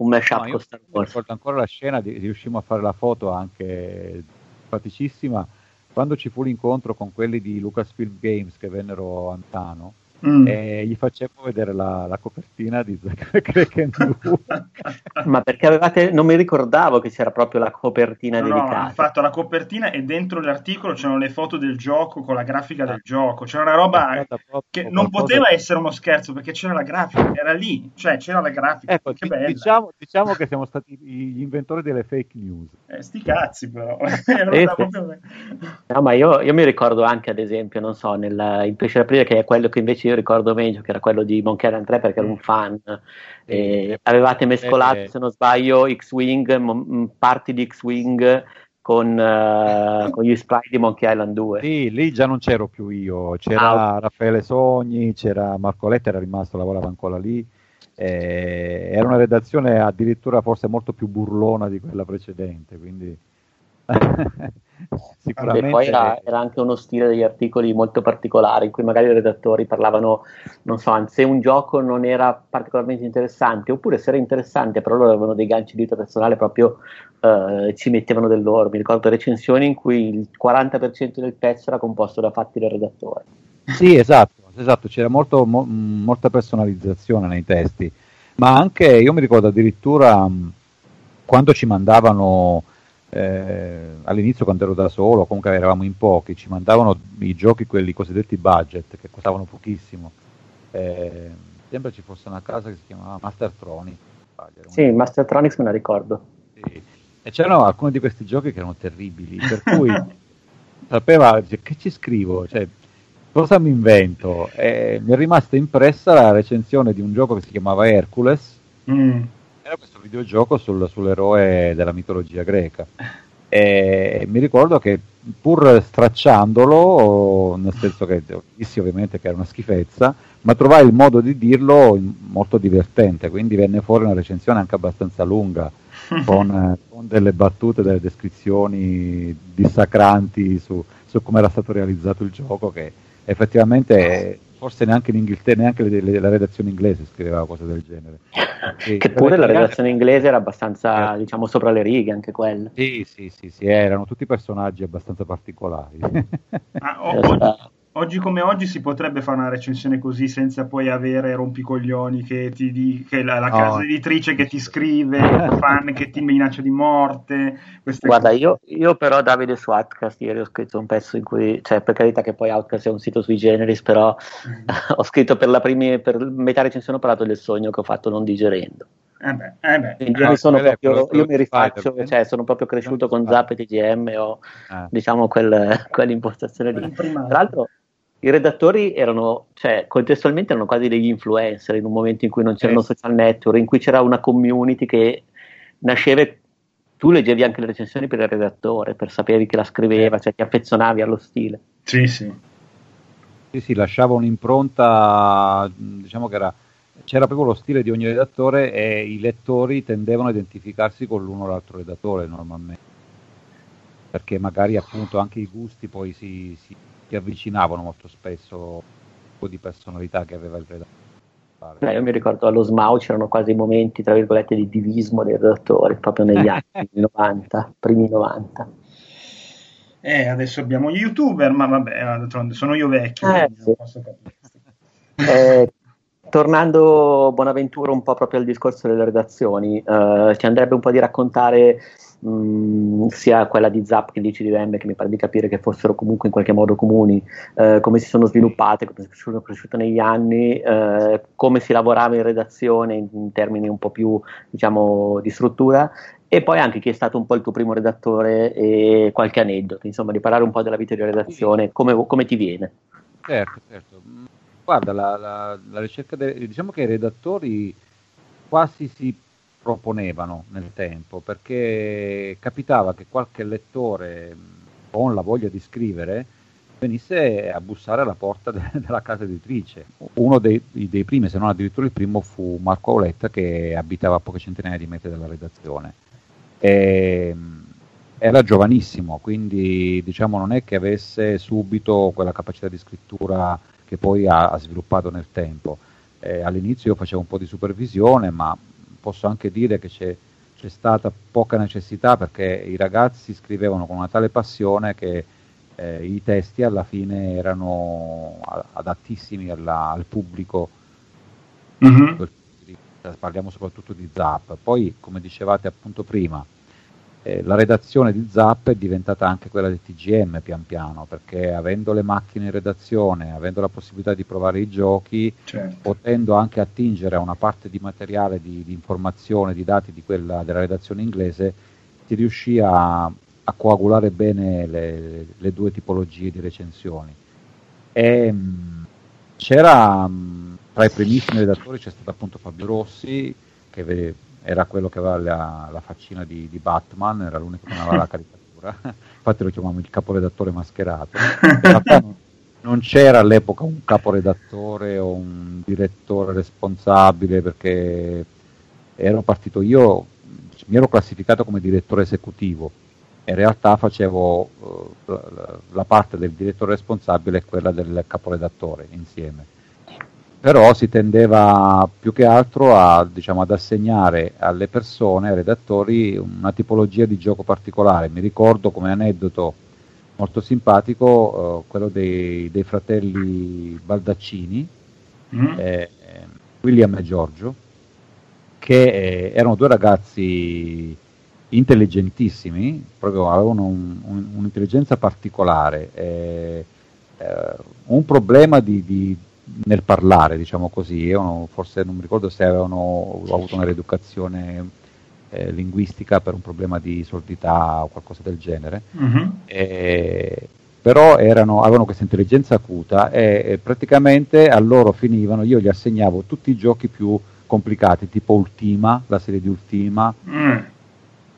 un mashup no, con Star Wars. Ricordo ancora la scena, di, riuscimmo a fare la foto anche simpaticissima quando ci fu l'incontro con quelli di Lucasfilm Games che vennero a Antano mm. e gli facevo vedere la, la copertina di Kraken 2. Ma perché avevate, non mi ricordavo che c'era proprio la copertina no, dedicata. No, fatto la copertina e dentro l'articolo c'erano le foto del gioco con la grafica del gioco. C'era una roba che non poteva essere uno scherzo perché c'era la grafica, era lì, cioè c'era la grafica. Ecco, che bella. Diciamo, diciamo che siamo stati gli inventori delle fake news. Eh, sti cazzi però. eh. No, ma io, io, mi ricordo anche ad esempio, non so, nel, in Pesce d'Aprile che è quello che invece io ricordo meglio, che era quello di Monkey Island 3 perché ero un fan. E avevate mescolato, eh, se non sbaglio, X-Wing, m- parti di X-Wing con, uh, con, gli sprite di Monkey Island 2. Sì, lì già non c'ero più io, c'era ah, Raffaele Sogni, c'era Marco Letta, era rimasto, lavorava ancora lì. Eh, era una redazione addirittura forse molto più burlona di quella precedente, quindi Sicuramente. E poi era, era, anche uno stile degli articoli molto particolare in cui magari i redattori parlavano, non so, se un gioco non era particolarmente interessante oppure se era interessante però loro avevano dei ganci di vita personale proprio eh, ci mettevano del loro. Mi ricordo recensioni in cui il 40% del pezzo era composto da fatti del redattore. Sì, esatto. esatto, c'era molto, mo, molta personalizzazione nei testi, ma anche io mi ricordo addirittura quando ci mandavano eh, all'inizio quando ero da solo, comunque eravamo in pochi, ci mandavano i giochi, quelli cosiddetti budget, che costavano pochissimo. Eh, sembra ci fosse una casa che si chiamava Mastertronics. Sì, Mastertronics me la ricordo. Sì. E c'erano alcuni di questi giochi che erano terribili, per cui sapeva cioè, che ci scrivo, cioè, cosa mi invento. E mi è rimasta impressa la recensione di un gioco che si chiamava Hercules. Mm era questo videogioco sul, sull'eroe della mitologia greca. E mi ricordo che pur stracciandolo, nel senso che dissi ovviamente che era una schifezza, ma trovai il modo di dirlo molto divertente, quindi venne fuori una recensione anche abbastanza lunga, con, con delle battute, delle descrizioni dissacranti su, su come era stato realizzato il gioco, che effettivamente forse neanche in Inghilterra, neanche le, le, la redazione inglese scriveva cose del genere. E che pure la redazione inglese era abbastanza, eh. diciamo, sopra le righe, anche quella. Sì, sì, sì, sì erano tutti personaggi abbastanza particolari. Ah, oh, oggi come oggi si potrebbe fare una recensione così senza poi avere rompicoglioni che ti di, che la, la no. casa editrice che ti scrive, fan che ti minaccia di morte. Guarda, io, io, però Davide su Outcast ieri ho scritto un pezzo in cui, cioè per carità che poi Outcast è un sito sui generis, però mm. ho scritto per, la primi, per metà recensione ho parlato del sogno che ho fatto non digerendo. Eh beh, eh beh. Io, sono proprio, io mi rifaccio, cioè sono proprio cresciuto con Zap e TGM o eh. diciamo quel, quell'impostazione lì. Tra l'altro i redattori erano, cioè, contestualmente erano quasi degli influencer in un momento in cui non c'erano eh. social network, in cui c'era una community che nasceva, tu leggevi anche le recensioni per il redattore, per sapere chi la scriveva, cioè ti affezionavi allo stile. Sì, sì. Sì, sì, lasciava un'impronta, diciamo che era, c'era proprio lo stile di ogni redattore e i lettori tendevano a identificarsi con l'uno o l'altro redattore normalmente, perché magari appunto anche i gusti poi si, si ti avvicinavano molto spesso un po' di personalità che aveva il redattore. Eh, io mi ricordo allo SMAU c'erano quasi momenti, tra virgolette, di divismo dei redattori, proprio negli anni 90, primi 90. Eh, adesso abbiamo gli youtuber, ma vabbè, sono io vecchio, eh, sì. posso capire. Eh, tornando Bonaventura un po' proprio al discorso delle redazioni, eh, ci andrebbe un po' di raccontare mh, mm, sia quella di Zap che di Vembe, che mi pare di capire che fossero comunque in qualche modo comuni, eh, come si sono sviluppate, come sono cresciute negli anni, eh, come si lavorava in redazione in, in, termini un po' più diciamo di struttura e poi anche chi è stato un po' il tuo primo redattore e qualche aneddoto, insomma, di parlare un po' della vita di redazione, come, come ti viene. Certo, certo. Guarda, la, la, la ricerca, de, diciamo che i redattori quasi si proponevano nel tempo, perché capitava che qualche lettore con la voglia di scrivere venisse a bussare alla porta de- della casa editrice. Uno dei, dei, primi, se non addirittura il primo, fu Marco Auletta che abitava a poche centinaia di metri dalla redazione. E, era giovanissimo, quindi diciamo non è che avesse subito quella capacità di scrittura che poi ha, ha sviluppato nel tempo. Eh, all'inizio io facevo un po' di supervisione, ma posso anche dire che c'è, c'è, stata poca necessità perché i ragazzi scrivevano con una tale passione che eh, i testi alla fine erano adattissimi alla, al pubblico. Mm-hmm. Parliamo soprattutto di Zap. Poi, come dicevate appunto prima, eh, la redazione di Zap è diventata anche quella del TGM pian piano, perché avendo le macchine in redazione, avendo la possibilità di provare i giochi, certo. potendo anche attingere a una parte di materiale, di, di informazione, di dati di quella della redazione inglese, si riuscì a, a coagulare bene le, le, due tipologie di recensioni. E, mh, c'era mh, tra i primissimi redattori c'è stato appunto Fabio Rossi, che era quello che aveva la, la faccina di, di, Batman, era l'unico che non aveva la caricatura, infatti lo chiamavamo il caporedattore mascherato. Non, non c'era all'epoca un caporedattore o un direttore responsabile perché ero partito io, mi ero classificato come direttore esecutivo, in realtà facevo uh, la parte del direttore responsabile e quella del caporedattore insieme però si tendeva più che altro a, diciamo, ad assegnare alle persone, ai redattori, una tipologia di gioco particolare. Mi ricordo come aneddoto molto simpatico, uh, quello dei, dei, fratelli Baldaccini, mm. eh, William e Giorgio, che eh, erano due ragazzi intelligentissimi, proprio avevano un, un, un'intelligenza particolare, eh, eh, un problema di, di, nel parlare, diciamo così, Io forse non mi ricordo se avevano avuto una rieducazione eh, linguistica per un problema di sordità o qualcosa del genere, mm-hmm. eh, però erano, avevano questa intelligenza acuta e, e, praticamente a loro finivano, io gli assegnavo tutti i giochi più complicati, tipo Ultima, la serie di Ultima, mm.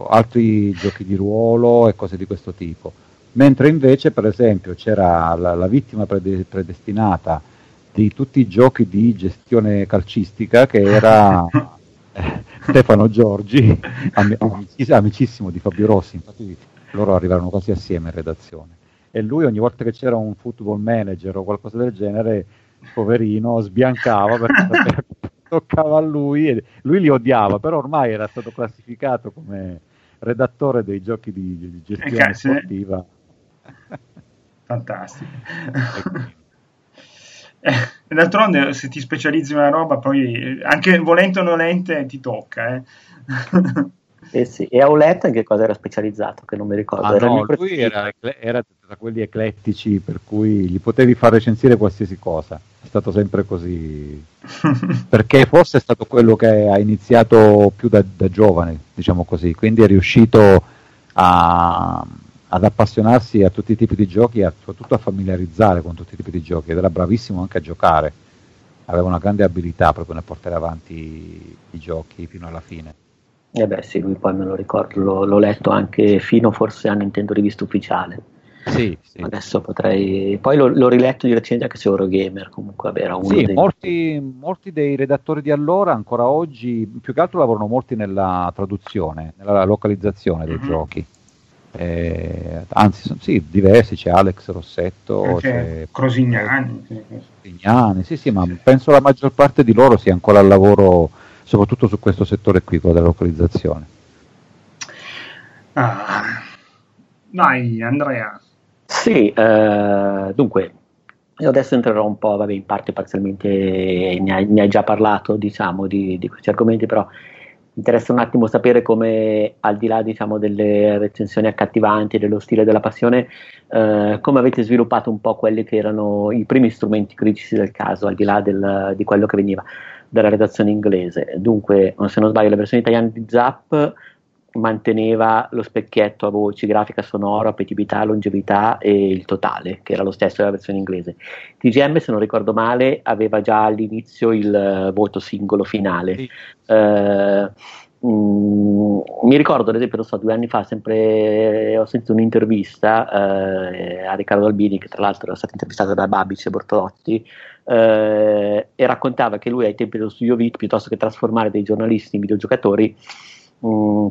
altri giochi di ruolo e cose di questo tipo. Mentre invece, per esempio, c'era la, la vittima predestinata di tutti i giochi di gestione calcistica che era eh, Stefano Giorgi, amicissimo di Fabio Rossi, infatti loro arrivarono quasi assieme in redazione. E lui ogni volta che c'era un football manager o qualcosa del genere, poverino, sbiancava perché toccava a lui e lui li odiava, però ormai era stato classificato come redattore dei giochi di, di gestione eh, sportiva. Fantastico. Eh, d'altronde se ti specializzi in una roba poi anche volente o nolente ti tocca. Eh. Eh sì. E Auletta in che cosa era specializzato? Che non mi ricordo. Ah, era no, lui era, era, tra quelli eclettici per cui gli potevi far recensire qualsiasi cosa. È stato sempre così. Perché forse è stato quello che ha iniziato più da, da giovane, diciamo così. Quindi è riuscito a, ad appassionarsi a tutti i tipi di giochi e soprattutto a familiarizzare con tutti i tipi di giochi ed era bravissimo anche a giocare. Aveva una grande abilità proprio nel portare avanti i giochi fino alla fine. Eh beh sì, lui poi me lo ricordo, l'ho, l'ho letto anche fino forse a Nintendo Rivista Ufficiale. Sì, sì. Adesso potrei. Poi l'ho, l'ho, riletto di recente anche su Eurogamer. Comunque, vabbè, era uno sì, dei... molti, molti, dei redattori di allora, ancora oggi, più che altro lavorano molti nella traduzione, nella localizzazione dei mm-hmm. giochi. Eh, anzi, sono, sì, diversi. C'è Alex Rossetto, c'è Crosignani. Crosignani, sì, sì, ma penso la maggior parte di loro sia ancora al lavoro soprattutto su questo settore qui, quello della localizzazione. Ah, vai Andrea. Sì, eh, dunque, io adesso entrerò un po', vabbè, in parte parzialmente ne hai, ne hai già parlato, diciamo, di, di, questi argomenti, però interessa un attimo sapere come, al di là, diciamo, delle recensioni accattivanti, dello stile della passione, eh, come avete sviluppato un po' quelli che erano i primi strumenti critici del caso, al di là del, di quello che veniva dalla redazione inglese. Dunque, se non sbaglio, la versione italiana di Zap manteneva lo specchietto a voci, grafica sonora, appetibilità, longevità e il totale, che era lo stesso della versione inglese. TGM, se non ricordo male, aveva già all'inizio il voto singolo finale. Sì. Uh, Mm, mi ricordo ad esempio, so, due anni fa sempre ho sentito un'intervista eh, a Riccardo Albini, che tra l'altro era stato intervistato da Babic e Bortolotti, eh, e raccontava che lui ai tempi dello studio VIT, piuttosto che trasformare dei giornalisti in videogiocatori,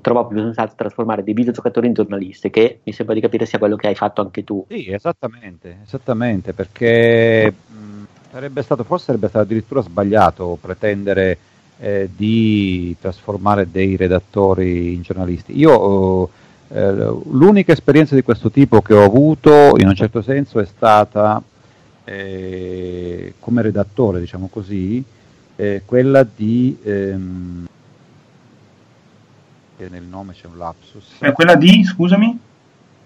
trovò più sensato trasformare dei videogiocatori in giornalisti, che mi sembra di capire sia quello che hai fatto anche tu. Sì, esattamente, esattamente perché mh, mm, sarebbe stato, forse sarebbe stato addirittura sbagliato pretendere eh, di trasformare dei redattori in giornalisti. Io eh, l'unica esperienza di questo tipo che ho avuto in un certo senso è stata eh, come redattore, diciamo così, eh, quella di ehm, nel nome c'è un lapsus. È quella di, scusami?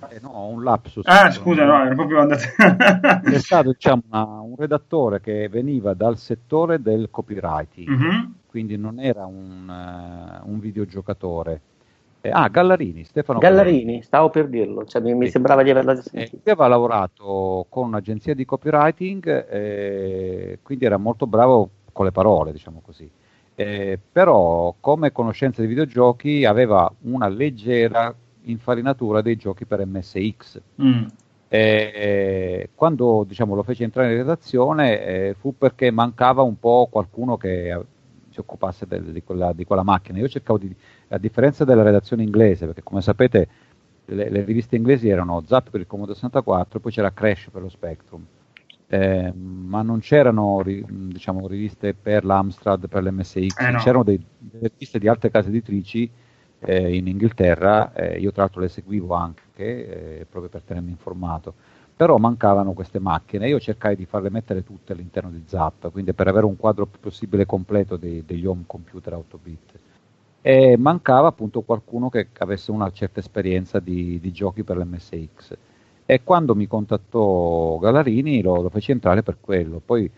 Eh, no, un lapsus. Ah, scusa, no, era proprio andato. è stato diciamo, una, un redattore che veniva dal settore del copywriting. Mm-hmm quindi non era un, uh, un videogiocatore. Eh, ah, Gallarini, Stefano Gallarini, Gallarini. stavo per dirlo, cioè, mi, sì. mi, sembrava di averla già eh, sentita. Eh, aveva lavorato con un'agenzia di copywriting, eh, quindi era molto bravo con le parole, diciamo così. Eh, però come conoscenza di videogiochi aveva una leggera infarinatura dei giochi per MSX. Mm. Eh, quando diciamo, lo fece entrare in redazione eh, fu perché mancava un po' qualcuno che si occupasse del, di, quella, di, quella, macchina. Io cercavo di, a differenza della redazione inglese, perché come sapete le, le riviste inglesi erano Zap per il Commodore 64, poi c'era Crash per lo Spectrum. Eh, ma non c'erano diciamo, riviste per l'Amstrad, per l'MSX, eh no. c'erano dei, delle riviste di altre case editrici eh, in Inghilterra, eh, io tra l'altro le seguivo anche eh, proprio per tenermi informato. Però mancavano queste macchine, io cercai di farle mettere tutte all'interno di Zap, quindi per avere un quadro più possibile completo dei, degli home computer 8 bit. E mancava appunto qualcuno che avesse una certa esperienza di, di giochi per l'MSX. E quando mi contattò Gallarini lo, lo feci entrare per quello. Poi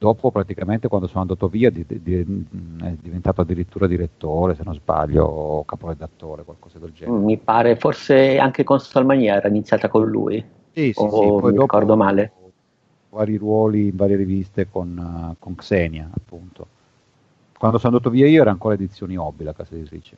dopo praticamente quando sono andato via di, di, di, è diventato addirittura direttore se non sbaglio o caporedattore qualcosa del genere mi pare forse anche con Salmania era iniziata con lui sì, sì, o sì. Poi mi ricordo male vari ruoli in varie riviste con, con Xenia appunto quando sono andato via io era ancora edizioni hobby la casa editrice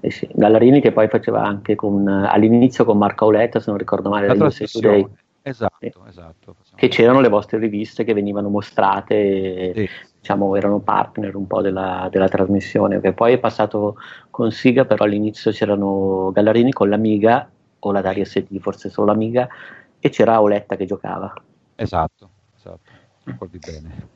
eh sì, Gallarini che poi faceva anche con, all'inizio con Marco Auletta se non ricordo male la trasmissione Esatto, sì. esatto. Che c'erano le vostre riviste che venivano mostrate, e, sì. diciamo, erano partner un po' della, della, trasmissione, che poi è passato con Siga, però all'inizio c'erano Gallarini con l'Amiga, o la Daria ST, forse solo l'Amiga, e c'era Oletta che giocava. Esatto, esatto, ricordi bene.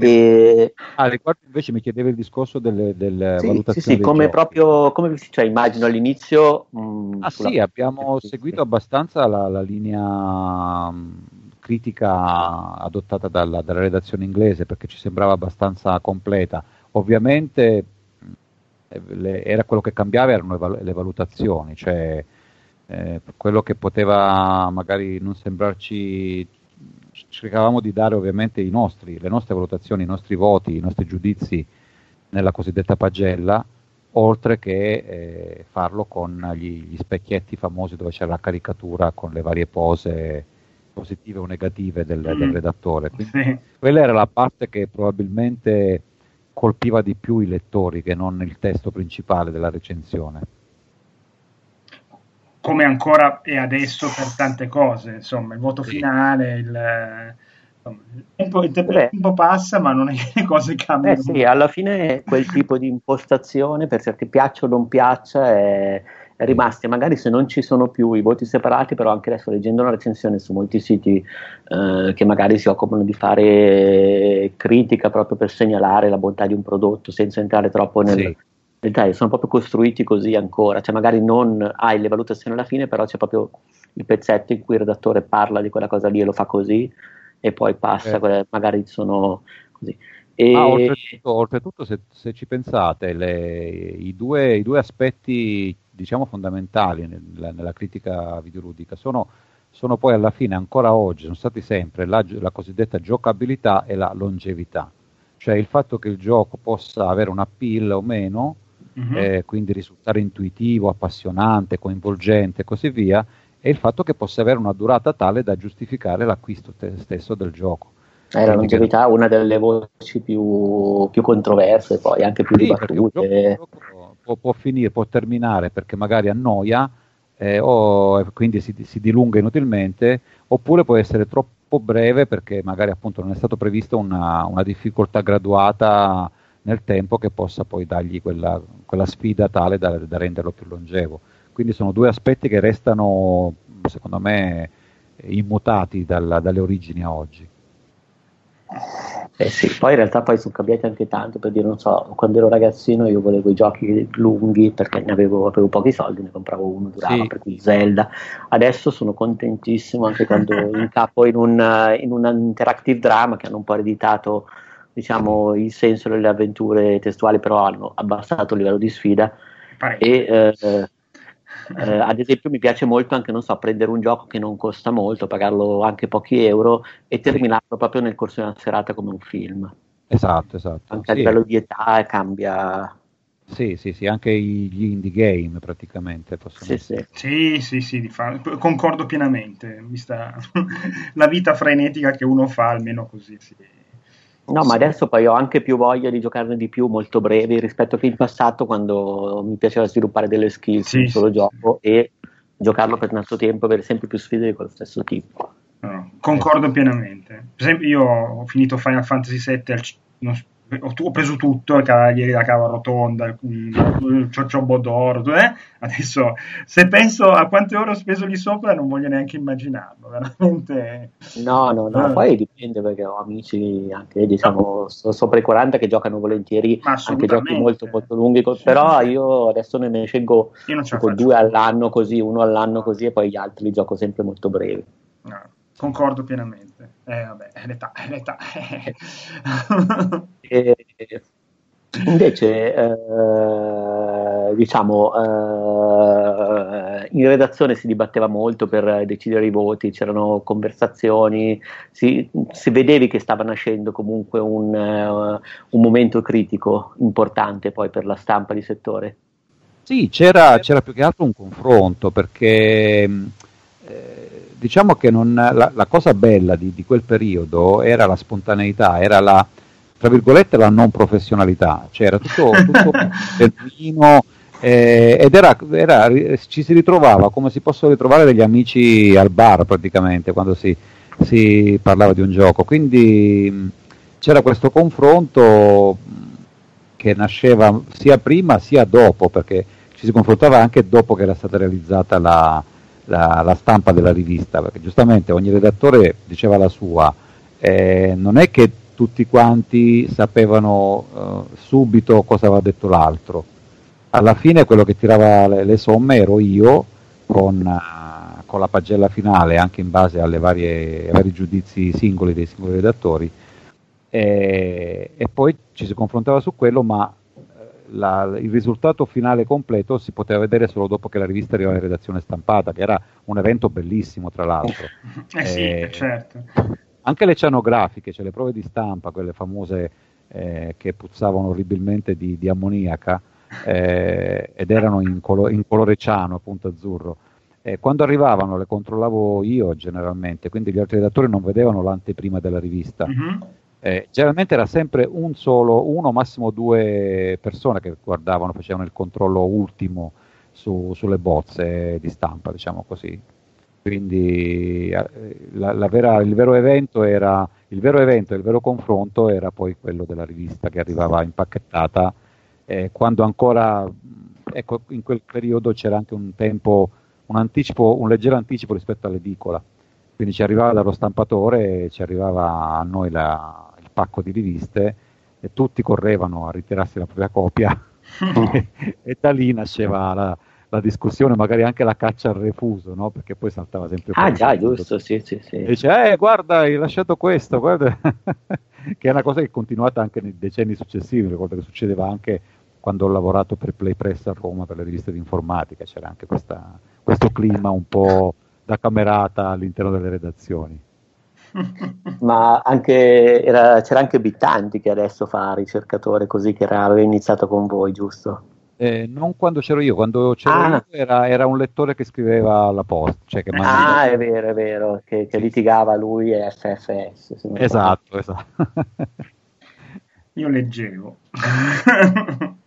E... Ah, riguardo invece mi chiedevi il discorso delle, delle sì, valutazioni. Sì, sì, come giochi. proprio, come, cioè, immagino all'inizio. Mh, ah sì, abbiamo seguito abbastanza la, la linea mh, critica adottata dalla, dalla, redazione inglese perché ci sembrava abbastanza completa. Ovviamente le, era quello che cambiava erano le, le valutazioni, cioè eh, quello che poteva magari non sembrarci cercavamo di dare ovviamente nostri, le nostre valutazioni, i nostri voti, i nostri giudizi nella cosiddetta pagella, oltre che eh, farlo con gli, gli, specchietti famosi dove c'era la caricatura con le varie pose positive o negative del, del mm. redattore. Quindi sì. quella era la parte che probabilmente colpiva di più i lettori che non il testo principale della recensione come ancora è adesso per tante cose, insomma, il voto finale, il, insomma, il, tempo, il, tempo, il, tempo, passa, ma non è che le cose cambiano. Eh sì, alla fine quel tipo di impostazione, per certi piaccia o non piaccia, è, è rimasta. Magari se non ci sono più i voti separati, però anche adesso leggendo una recensione su molti siti eh, che magari si occupano di fare critica proprio per segnalare la bontà di un prodotto senza entrare troppo nel... Sì dettagli sono proprio costruiti così ancora, cioè magari non hai le valutazioni alla fine, però c'è proprio il pezzetto in cui il redattore parla di quella cosa lì e lo fa così e poi passa, eh. magari sono così. E... Ah, oltretutto, oltretutto se, se, ci pensate, le, i, due, i, due, aspetti diciamo fondamentali nella, nella critica videoludica sono, sono, poi alla fine, ancora oggi, sono stati sempre la, la cosiddetta giocabilità e la longevità, cioè il fatto che il gioco possa avere un appeal o meno uh-huh. eh, quindi risultare intuitivo, appassionante, coinvolgente e così via, e il fatto che possa avere una durata tale da giustificare l'acquisto te- stesso del gioco. Eh, la longevità è una delle voci più, più, controverse, poi anche più sì, dibattute. Può, può, finire, può terminare perché magari annoia eh, o quindi si, si, dilunga inutilmente, oppure può essere troppo breve perché magari appunto non è stato previsto una, una difficoltà graduata nel tempo che possa poi dargli quella, quella sfida tale da, da, renderlo più longevo. Quindi sono due aspetti che restano, secondo me, immutati dalla, dalle origini a oggi. Eh sì, poi in realtà poi sono cambiati anche tanto, per dire, non so, quando ero ragazzino io volevo i giochi lunghi perché ne avevo, avevo pochi soldi, ne compravo uno, durava, sì. per cui Zelda. Adesso sono contentissimo anche quando incappo in un, in un interactive drama che hanno un po' ereditato diciamo, il senso delle avventure testuali, però hanno abbassato il livello di sfida. E eh, eh, ad esempio mi piace molto anche, non so, prendere un gioco che non costa molto, pagarlo anche pochi euro e terminarlo proprio nel corso di una serata come un film. Esatto, esatto. Anche a livello di età cambia. Sì, sì, sì, anche gli indie game praticamente possono sì, sì. sì, sì, sì fa... concordo pienamente, vista la vita frenetica che uno fa, almeno così. Sì. No, ma adesso poi ho anche più voglia di giocarne di più, molto brevi, rispetto che in passato quando mi piaceva sviluppare delle skills sì, solo sì, gioco e giocarlo per tanto tempo, avere sempre più sfide di quello stesso tipo. No, concordo pienamente. Per esempio, io ho finito Final Fantasy VII al, ho, preso tutto, i cavalieri la cava rotonda, il ciociobodoro, eh? adesso se penso a quante ore ho speso lì sopra non voglio neanche immaginarlo, veramente. No, no, no, eh. poi dipende perché ho amici anche diciamo no. sopra i 40 che giocano volentieri anche giochi molto molto lunghi, però io adesso ne, ne scelgo due all'anno così, uno all'anno così e poi gli altri li gioco sempre molto brevi. No, concordo pienamente. Eh, vabbè, è l'età, è l'età. e, invece, eh, diciamo, eh, in redazione si dibatteva molto per decidere i voti, c'erano conversazioni, si, si vedevi che stava nascendo comunque un, uh, un momento critico importante poi per la stampa di settore. Sì, c'era, c'era più che altro un confronto perché eh, diciamo che non, la, la, cosa bella di, di, quel periodo era la spontaneità, era la, tra virgolette, la non professionalità, cioè era tutto, tutto genuino eh, ed era, era, ci si ritrovava come si possono ritrovare degli amici al bar praticamente quando si, si parlava di un gioco, quindi c'era questo confronto che nasceva sia prima sia dopo, perché ci si confrontava anche dopo che era stata realizzata la, la, la, stampa della rivista, perché giustamente ogni redattore diceva la sua, eh, non è che tutti quanti sapevano eh, subito cosa aveva detto l'altro. Alla fine quello che tirava le, le somme ero io con, uh, con, la pagella finale, anche in base varie, ai vari giudizi singoli dei singoli redattori, e, e poi ci si confrontava su quello, ma la, il risultato finale completo si poteva vedere solo dopo che la rivista arrivava in redazione stampata, che era un evento bellissimo tra l'altro. Eh sì, eh, certo. Anche le cianografiche, cioè le prove di stampa, quelle famose eh, che puzzavano orribilmente di, di ammoniaca eh, ed erano in, colo- in, colore ciano, appunto azzurro. quando arrivavano le controllavo io generalmente, quindi gli altri redattori non vedevano l'anteprima della rivista. Mm-hmm eh, generalmente era sempre un solo, uno massimo due persone che guardavano, facevano il controllo ultimo su, sulle bozze di stampa, diciamo così. Quindi eh, la, la vera, il vero evento era il vero evento, il vero confronto era poi quello della rivista che arrivava impacchettata eh, quando ancora ecco, in quel periodo c'era anche un tempo, un anticipo, un leggero anticipo rispetto all'edicola. Quindi ci arrivava dallo stampatore e ci arrivava a noi la, pacco di riviste e tutti correvano a ritirarsi la propria copia e, e, da lì nasceva la, la, discussione, magari anche la caccia al refuso, no? perché poi saltava sempre Ah già, giusto, sì, sì, sì. E dice, eh, guarda, hai lasciato questo, guarda. che è una cosa che è continuata anche nei decenni successivi, ricordo che succedeva anche quando ho lavorato per Play Press a Roma per le riviste di informatica, c'era anche questa, questo clima un po' da camerata all'interno delle redazioni. ma anche, era, c'era anche Bittanti che adesso fa ricercatore così che era, aveva iniziato con voi, giusto? Eh, non quando c'ero io, quando c'ero ah. io era, era, un lettore che scriveva la post. Cioè che ah, è vero, è vero, che, che litigava lui e FFS. Esatto, esatto. io leggevo.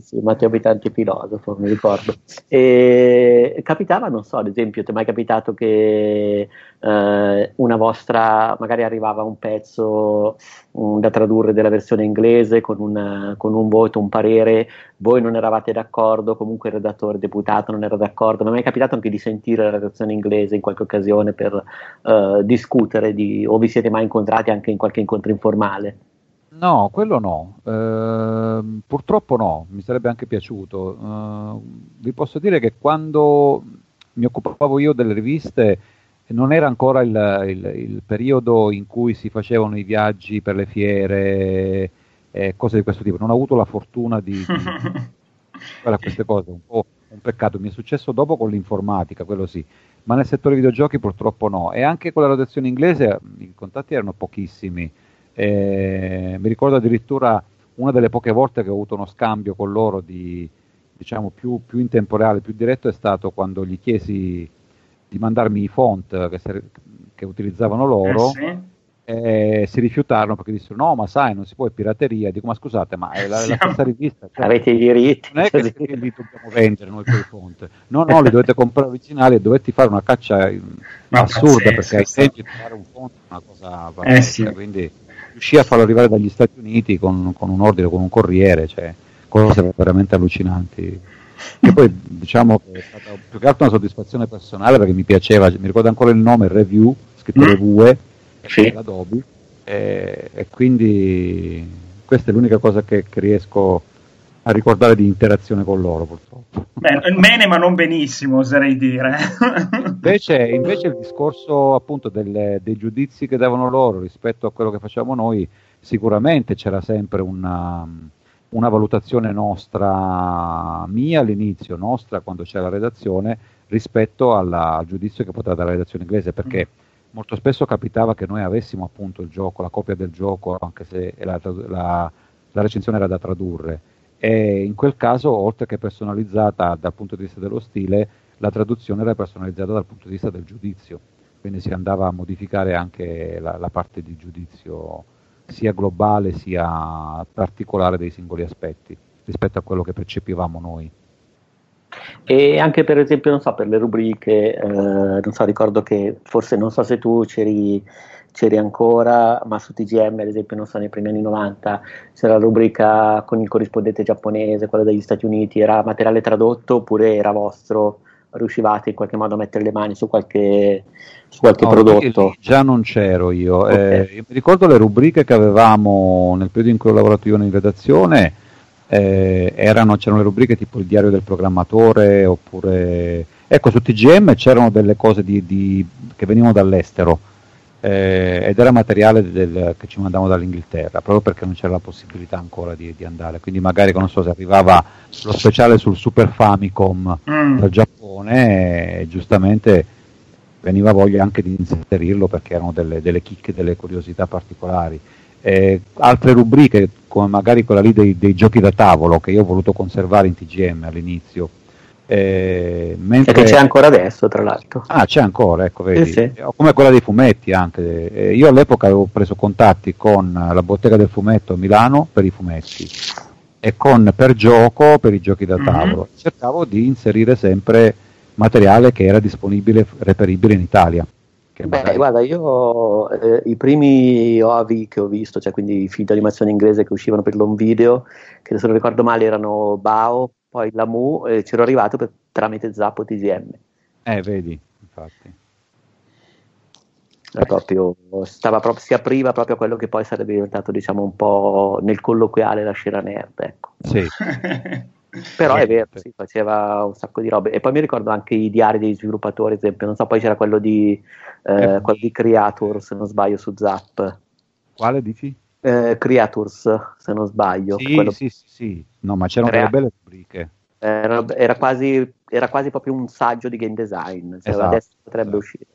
sì, Matteo Abitanti filosofo, mi ricordo. E capitava, non so, ad esempio, ti è mai capitato che eh, una vostra, magari arrivava un pezzo um, da tradurre della versione inglese con, una, con, un voto, un parere, voi non eravate d'accordo, comunque il redattore deputato non era d'accordo, non è mai capitato anche di sentire la redazione inglese in qualche occasione per eh, discutere di, o vi siete mai incontrati anche in qualche incontro informale? No, quello no, uh, purtroppo no, mi sarebbe anche piaciuto. Uh, vi posso dire che quando mi occupavo io delle riviste non era ancora il, il, il periodo in cui si facevano i viaggi per le fiere e cose di questo tipo. Non ho avuto la fortuna di, di fare queste cose, un po' un peccato. Mi è successo dopo con l'informatica, quello sì, ma nel settore videogiochi purtroppo no. E anche con la redazione inglese i contatti erano pochissimi. Eh, mi ricordo addirittura una delle poche volte che ho avuto uno scambio con loro di, diciamo, più, più in tempo reale, più diretto, è stato quando gli chiesi di mandarmi i font che, che utilizzavano loro. Eh sì. E si rifiutarono perché dissero no ma sai non si può è pirateria dico ma scusate ma è la, la stessa rivista cioè, avete i diritti non è che li dobbiamo vendere noi quei font no no li dovete comprare originali e dovete fare una caccia ma assurda pazzesco, perché ai tempi trovare un font è una cosa pazzesca eh sì. quindi riuscì a farlo arrivare dagli Stati Uniti con, con un ordine, con un corriere, cioè cose veramente allucinanti. Che poi diciamo che è stata più che altro una soddisfazione personale perché mi piaceva, mi ricordo ancora il nome, Review, scritto mm. Revue, sì. Adobe, e, e, quindi questa è l'unica cosa che, che riesco a ricordare di interazione con loro purtroppo. bene, ma non benissimo, oserei dire. invece, invece, il discorso appunto del, dei giudizi che davano loro rispetto a quello che facciamo noi, sicuramente c'era sempre una, una valutazione nostra, mia all'inizio, nostra quando c'era la redazione, rispetto alla, al giudizio che poteva dare la redazione inglese, perché mm. molto spesso capitava che noi avessimo appunto il gioco, la copia del gioco, anche se la, la, la recensione era da tradurre e in quel caso, oltre che personalizzata dal punto di vista dello stile, la traduzione era personalizzata dal punto di vista del giudizio, quindi si andava a modificare anche la, la parte di giudizio sia globale sia particolare dei singoli aspetti rispetto a quello che percepivamo noi. E anche per esempio, non so, per le rubriche, eh, non so, ricordo che forse non so se tu c'eri c'eri ancora, ma su TGM ad esempio, non so, nei primi anni 90 c'era la rubrica con il corrispondente giapponese, quella degli Stati Uniti, era materiale tradotto oppure era vostro? Riuscivate in qualche modo a mettere le mani su qualche, su qualche no, prodotto? Già non c'ero io. Okay. Eh, io mi ricordo le rubriche che avevamo nel periodo in cui ho lavorato io in redazione. Eh, erano, c'erano le rubriche tipo il diario del programmatore oppure ecco su TGM c'erano delle cose di, di, che venivano dall'estero eh, ed era materiale del, che ci mandavamo dall'Inghilterra, proprio perché non c'era la possibilità ancora di, di andare. Quindi magari, non so, se arrivava lo speciale sul Super Famicom mm. dal Giappone, e, giustamente veniva voglia anche di inserirlo perché erano delle, delle chicche, delle curiosità particolari. Eh, altre rubriche, come magari quella lì dei, dei giochi da tavolo, che io ho voluto conservare in TGM all'inizio, eh, mentre... Che c'è ancora adesso, tra l'altro. Ah, c'è ancora, ecco, vedi. Sì, sì. Come quella dei fumetti anche. Eh, io all'epoca avevo preso contatti con la bottega del fumetto a Milano per i fumetti e con Per Gioco per i giochi da mhm. tavolo. Mm-hmm. Cercavo di inserire sempre materiale che era disponibile, reperibile in Italia. Beh, magari... guarda, io eh, i primi OAV che ho visto, cioè quindi i film di animazione inglese che uscivano per l'home video, che se non ricordo male erano Bao, poi la Mu eh, c'ero arrivato per, tramite Zappo TGM. Eh, vedi, infatti. Proprio, stava proprio, si apriva proprio a quello che poi sarebbe diventato, diciamo, un po' nel colloquiale la scena nerd, ecco. Sì. Però è vero, si faceva un sacco di robe. E poi mi ricordo anche i diari degli sviluppatori, ad esempio, non so, poi c'era quello di, eh, eh. quello di Creator, se non sbaglio, su Zap. Quale dici? Eh, Creators, se non sbaglio. Sì, quello... sì, sì, sì, no, ma c'erano Crea... delle belle rubriche. Era, era, quasi, era, quasi, proprio un saggio di game design, cioè esatto, adesso potrebbe esatto. uscire.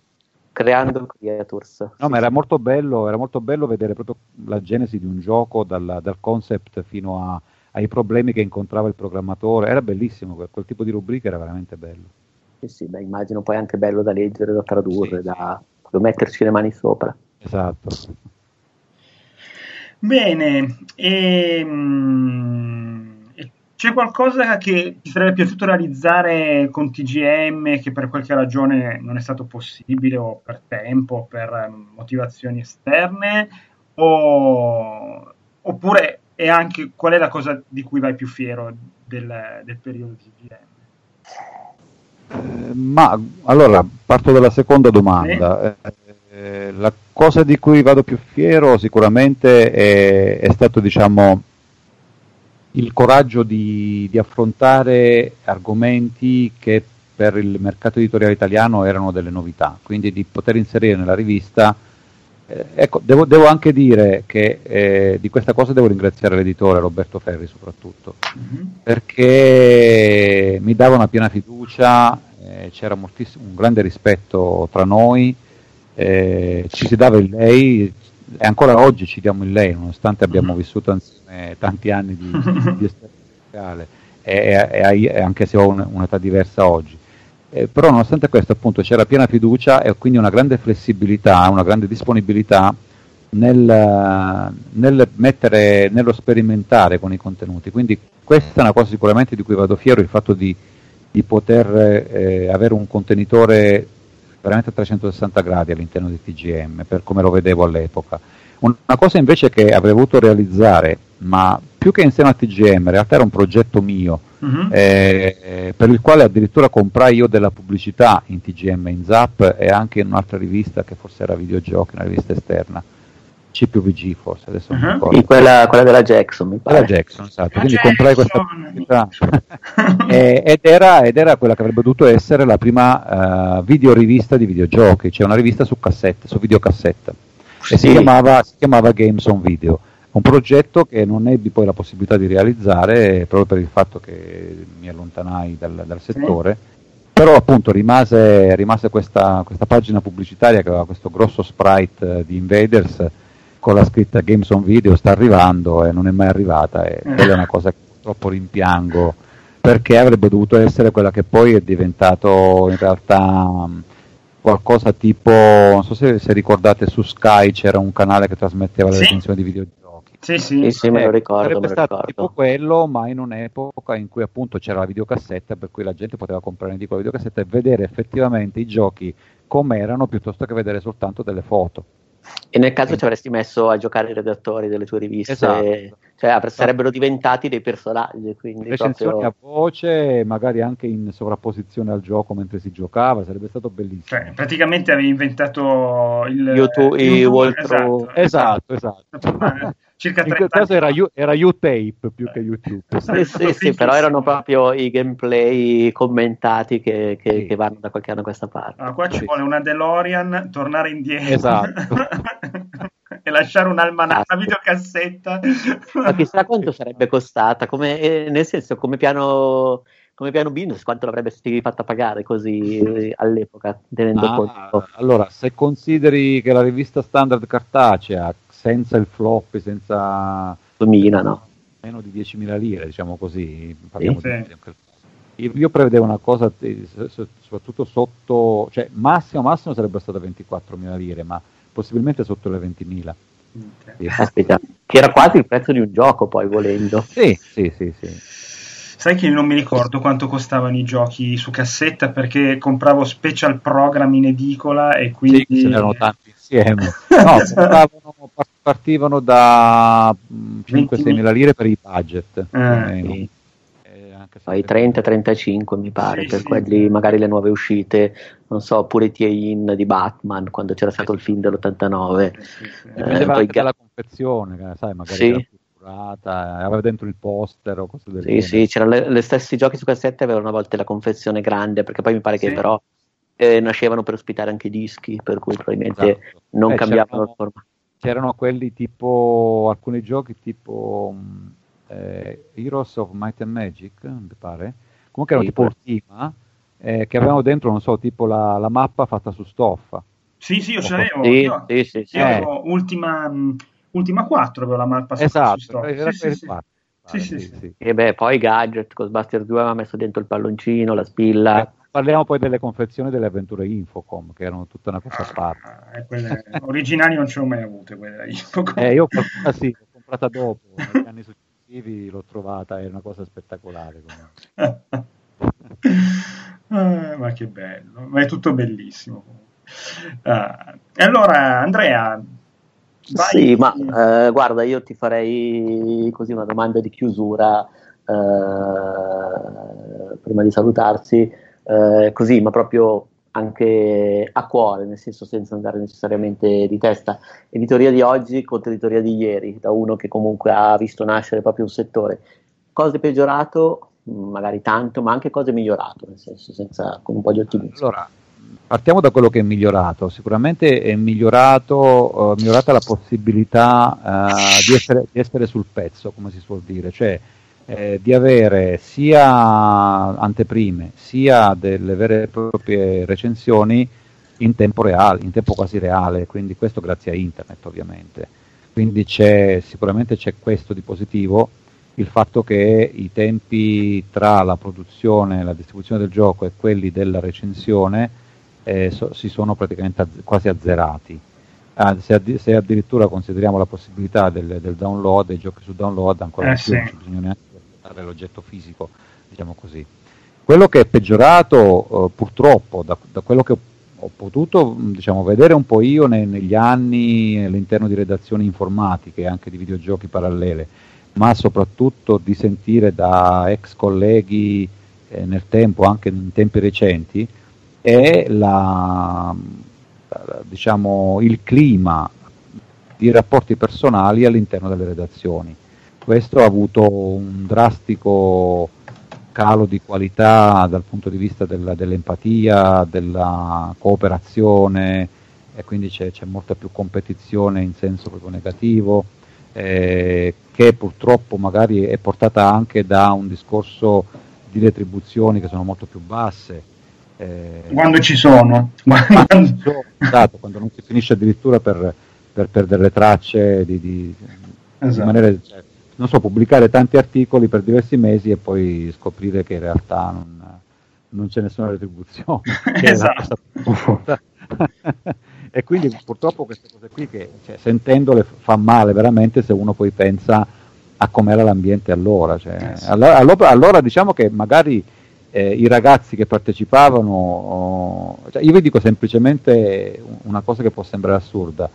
Creando Creators. No, ma era molto, bello, era molto bello vedere proprio la genesi di un gioco dal, dal concept fino a, ai problemi che incontrava il programmatore. Era bellissimo, quel, quel tipo di rubrica era veramente bello. Sì, sì, beh, immagino poi anche bello da leggere, da tradurre, sì, da, da metterci le mani sopra. Esatto. Bene, ehm, c'è qualcosa che ti sarebbe piaciuto realizzare con TGM che per qualche ragione non è stato possibile o per tempo, o per ehm, motivazioni esterne? O, oppure è anche qual è la cosa di cui vai più fiero del, del periodo TGM? Eh, ma allora parto dalla seconda domanda. Sì. Eh, la cosa di cui vado più fiero sicuramente è, è stato diciamo, il coraggio di, di, affrontare argomenti che per il mercato editoriale italiano erano delle novità, quindi di poter inserire nella rivista. Eh, ecco, devo, devo, anche dire che eh, di questa cosa devo ringraziare l'editore Roberto Ferri soprattutto, mm-hmm. perché mi dava una piena fiducia, eh, c'era un grande rispetto tra noi eh, ci si dava il lei e ancora oggi ci diamo il lei, nonostante abbiamo mm. vissuto insieme tanti anni di, di esperienza e, e, e, anche se ho un, un'età diversa oggi. Eh, però nonostante questo appunto c'era piena fiducia e quindi una grande flessibilità, una grande disponibilità nel, nel mettere, nello sperimentare con i contenuti. Quindi questa è una cosa sicuramente di cui vado fiero, il fatto di, di poter eh, avere un contenitore veramente a 360 gradi all'interno di TGM, per come lo vedevo all'epoca. Una cosa invece che avrei voluto realizzare, ma più che insieme a TGM, in realtà era un progetto mio, uh-huh. eh, per il quale addirittura comprai io della pubblicità in TGM, in Zap e anche in un'altra rivista che forse era videogiochi, una rivista esterna. CPVG forse, adesso uh-huh. ricordo. Quella, quella, della Jackson, mi pare. Della Jackson, esatto. La Quindi Jackson. comprai questa pubblicità ed, era, ed, era, quella che avrebbe dovuto essere la prima uh, videorivista di videogiochi, cioè una rivista su cassette, su videocassetta e si, chiamava, si chiamava Games on Video. Un progetto che non ebbi poi la possibilità di realizzare proprio per il fatto che mi allontanai dal, dal settore, però appunto rimase, rimase questa, questa, pagina pubblicitaria che aveva questo grosso sprite eh, di Invaders con la scritta Games on Video sta arrivando e non è mai arrivata e quella è una cosa che purtroppo rimpiango perché avrebbe dovuto essere quella che poi è diventato in realtà qualcosa tipo, non so se, se, ricordate su Sky c'era un canale che trasmetteva le sì. recensioni di videogiochi. Sì, sì, sì, sì me lo ricordo. Sarebbe stato ricordo. tipo quello, ma in un'epoca in cui appunto c'era la videocassetta, per cui la gente poteva comprare in edicola la videocassetta e vedere effettivamente i giochi come erano piuttosto che vedere soltanto delle foto. E nel caso ci avresti messo a giocare i redattori delle tue riviste, esatto. Cioè sarebbero diventati dei personaggi. Quindi Recensioni proprio... a voce, magari anche in sovrapposizione al gioco mentre si giocava, sarebbe stato bellissimo. Cioè, praticamente avevi inventato il YouTube, YouTube esatto, esatto, esatto. esatto circa in quel caso era, U- era U-Tape più che YouTube. sì, sì, sì, però erano proprio i gameplay commentati che, che, sì. che vanno da qualche anno a questa parte. Ah, qua ci vuole una DeLorean, tornare indietro. Esatto. e lasciare un'almanacca, una videocassetta. Ma chissà quanto sarebbe costata, come, eh, nel senso come piano come piano business quanto l'avresti fatta pagare così eh, all'epoca tenendo ah, conto allora se consideri che la rivista standard cartacea senza il flop, senza... 2000, no? Meno di 10.000 lire, diciamo così. Sì, sì. Io prevedevo una cosa, soprattutto sotto, cioè massimo massimo sarebbe stata 24.000 lire, ma possibilmente sotto le 20.000. Okay. Aspetta, che era quasi il prezzo di un gioco poi volendo. Sì, sì, sì, sì. Sai che non mi ricordo quanto costavano i giochi su cassetta perché compravo special program in edicola e quindi... Sì, ce n'erano tanti insieme. No, partivano, partivano da 5-6 mm, mila lire per i budget. Eh, poi 30-35 mi pare sì, per sì. quelli magari le nuove uscite non so pure Tie-In di Batman quando c'era stato il film dell'89 sì, sì. Eh, poi ga- la confezione sai magari sì. curata aveva dentro il poster o cose del sì, genere sì c'erano le, le stessi giochi su cassette avevano a volte la confezione grande perché poi mi pare che però eh, nascevano per ospitare anche dischi, per cui probabilmente esatto. non eh, cambiavano il formato. C'erano quelli tipo, alcuni giochi tipo mm, eh, Heroes of Might and Magic, mi pare, comunque erano sì, tipo Ultima, eh, che avevano dentro, non so, tipo la, la mappa fatta su stoffa. Sì, sì, io ce l'avevo. Sì, io, sì, sì, sì. Io avevo Ultima, mm, Ultima 4, avevo la mappa esatto, su stoffa. Era sì, sì, sì. Sì, sì, sì. E beh, poi Gadget, Ghostbusters 2 aveva messo dentro il palloncino, la spilla. Eh, Parliamo poi delle confezioni delle avventure Infocom, che erano tutta una cosa a parte. Ah, eh, quelle originali non ce l'ho mai avute quelle Infocom. Eh, io qualcuna sì, l'ho comprata dopo, negli anni successivi l'ho trovata, è una cosa spettacolare. eh, ma che bello, ma è tutto bellissimo. Uh, allora, Andrea, Vai. Sì, ma eh, guarda, io ti farei così una domanda di chiusura eh, prima di salutarci eh, così, ma proprio anche a cuore, nel senso senza andare necessariamente di testa. Editoria di oggi contro editoria di ieri, da uno che comunque ha visto nascere proprio un settore. Cose peggiorato, magari tanto, ma anche cose migliorato, nel senso senza, con un po' di ottimismo. Allora, partiamo da quello che è migliorato. Sicuramente è migliorato, uh, migliorata la possibilità uh, di, essere, di, essere, sul pezzo, come si suol dire, cioè eh, di avere sia anteprime sia delle vere e proprie recensioni in tempo reale, in tempo quasi reale, quindi questo grazie a internet ovviamente. Quindi c'è, sicuramente c'è questo di positivo, il fatto che i tempi tra la produzione e la distribuzione del gioco e quelli della recensione eh, so, si sono praticamente azz- quasi azzerati. Ah, se, addi- se, addirittura consideriamo la possibilità del, del, download, dei giochi su download, ancora eh, più sì. non c'è bisogno neanche l'oggetto fisico, diciamo così. Quello che è peggiorato, eh, purtroppo, da, da, quello che ho, ho potuto diciamo, vedere un po' io ne, negli anni all'interno di redazioni informatiche, anche di videogiochi parallele, ma soprattutto di sentire da ex colleghi eh, nel tempo, anche in tempi recenti, è la, diciamo, il clima di rapporti personali all'interno delle redazioni. Questo ha avuto un drastico calo di qualità dal punto di vista della, dell'empatia, della cooperazione e quindi c'è, c'è, molta più competizione in senso proprio negativo eh, che purtroppo magari è portata anche da un discorso di retribuzioni che sono molto più basse. Eh, quando ci sono. Quando, ci sono esatto, quando non si finisce addirittura per, per perdere le tracce di, di, esatto. di manera, cioè, non so, pubblicare tanti articoli per diversi mesi e poi scoprire che in realtà non, non c'è nessuna retribuzione. esatto. e quindi purtroppo queste cose qui che cioè, sentendole fa male veramente se uno poi pensa a com'era l'ambiente allora. Cioè, eh allora, allora, allora, diciamo che magari eh, i ragazzi che partecipavano, oh, cioè, io vi dico semplicemente una cosa che può sembrare assurda,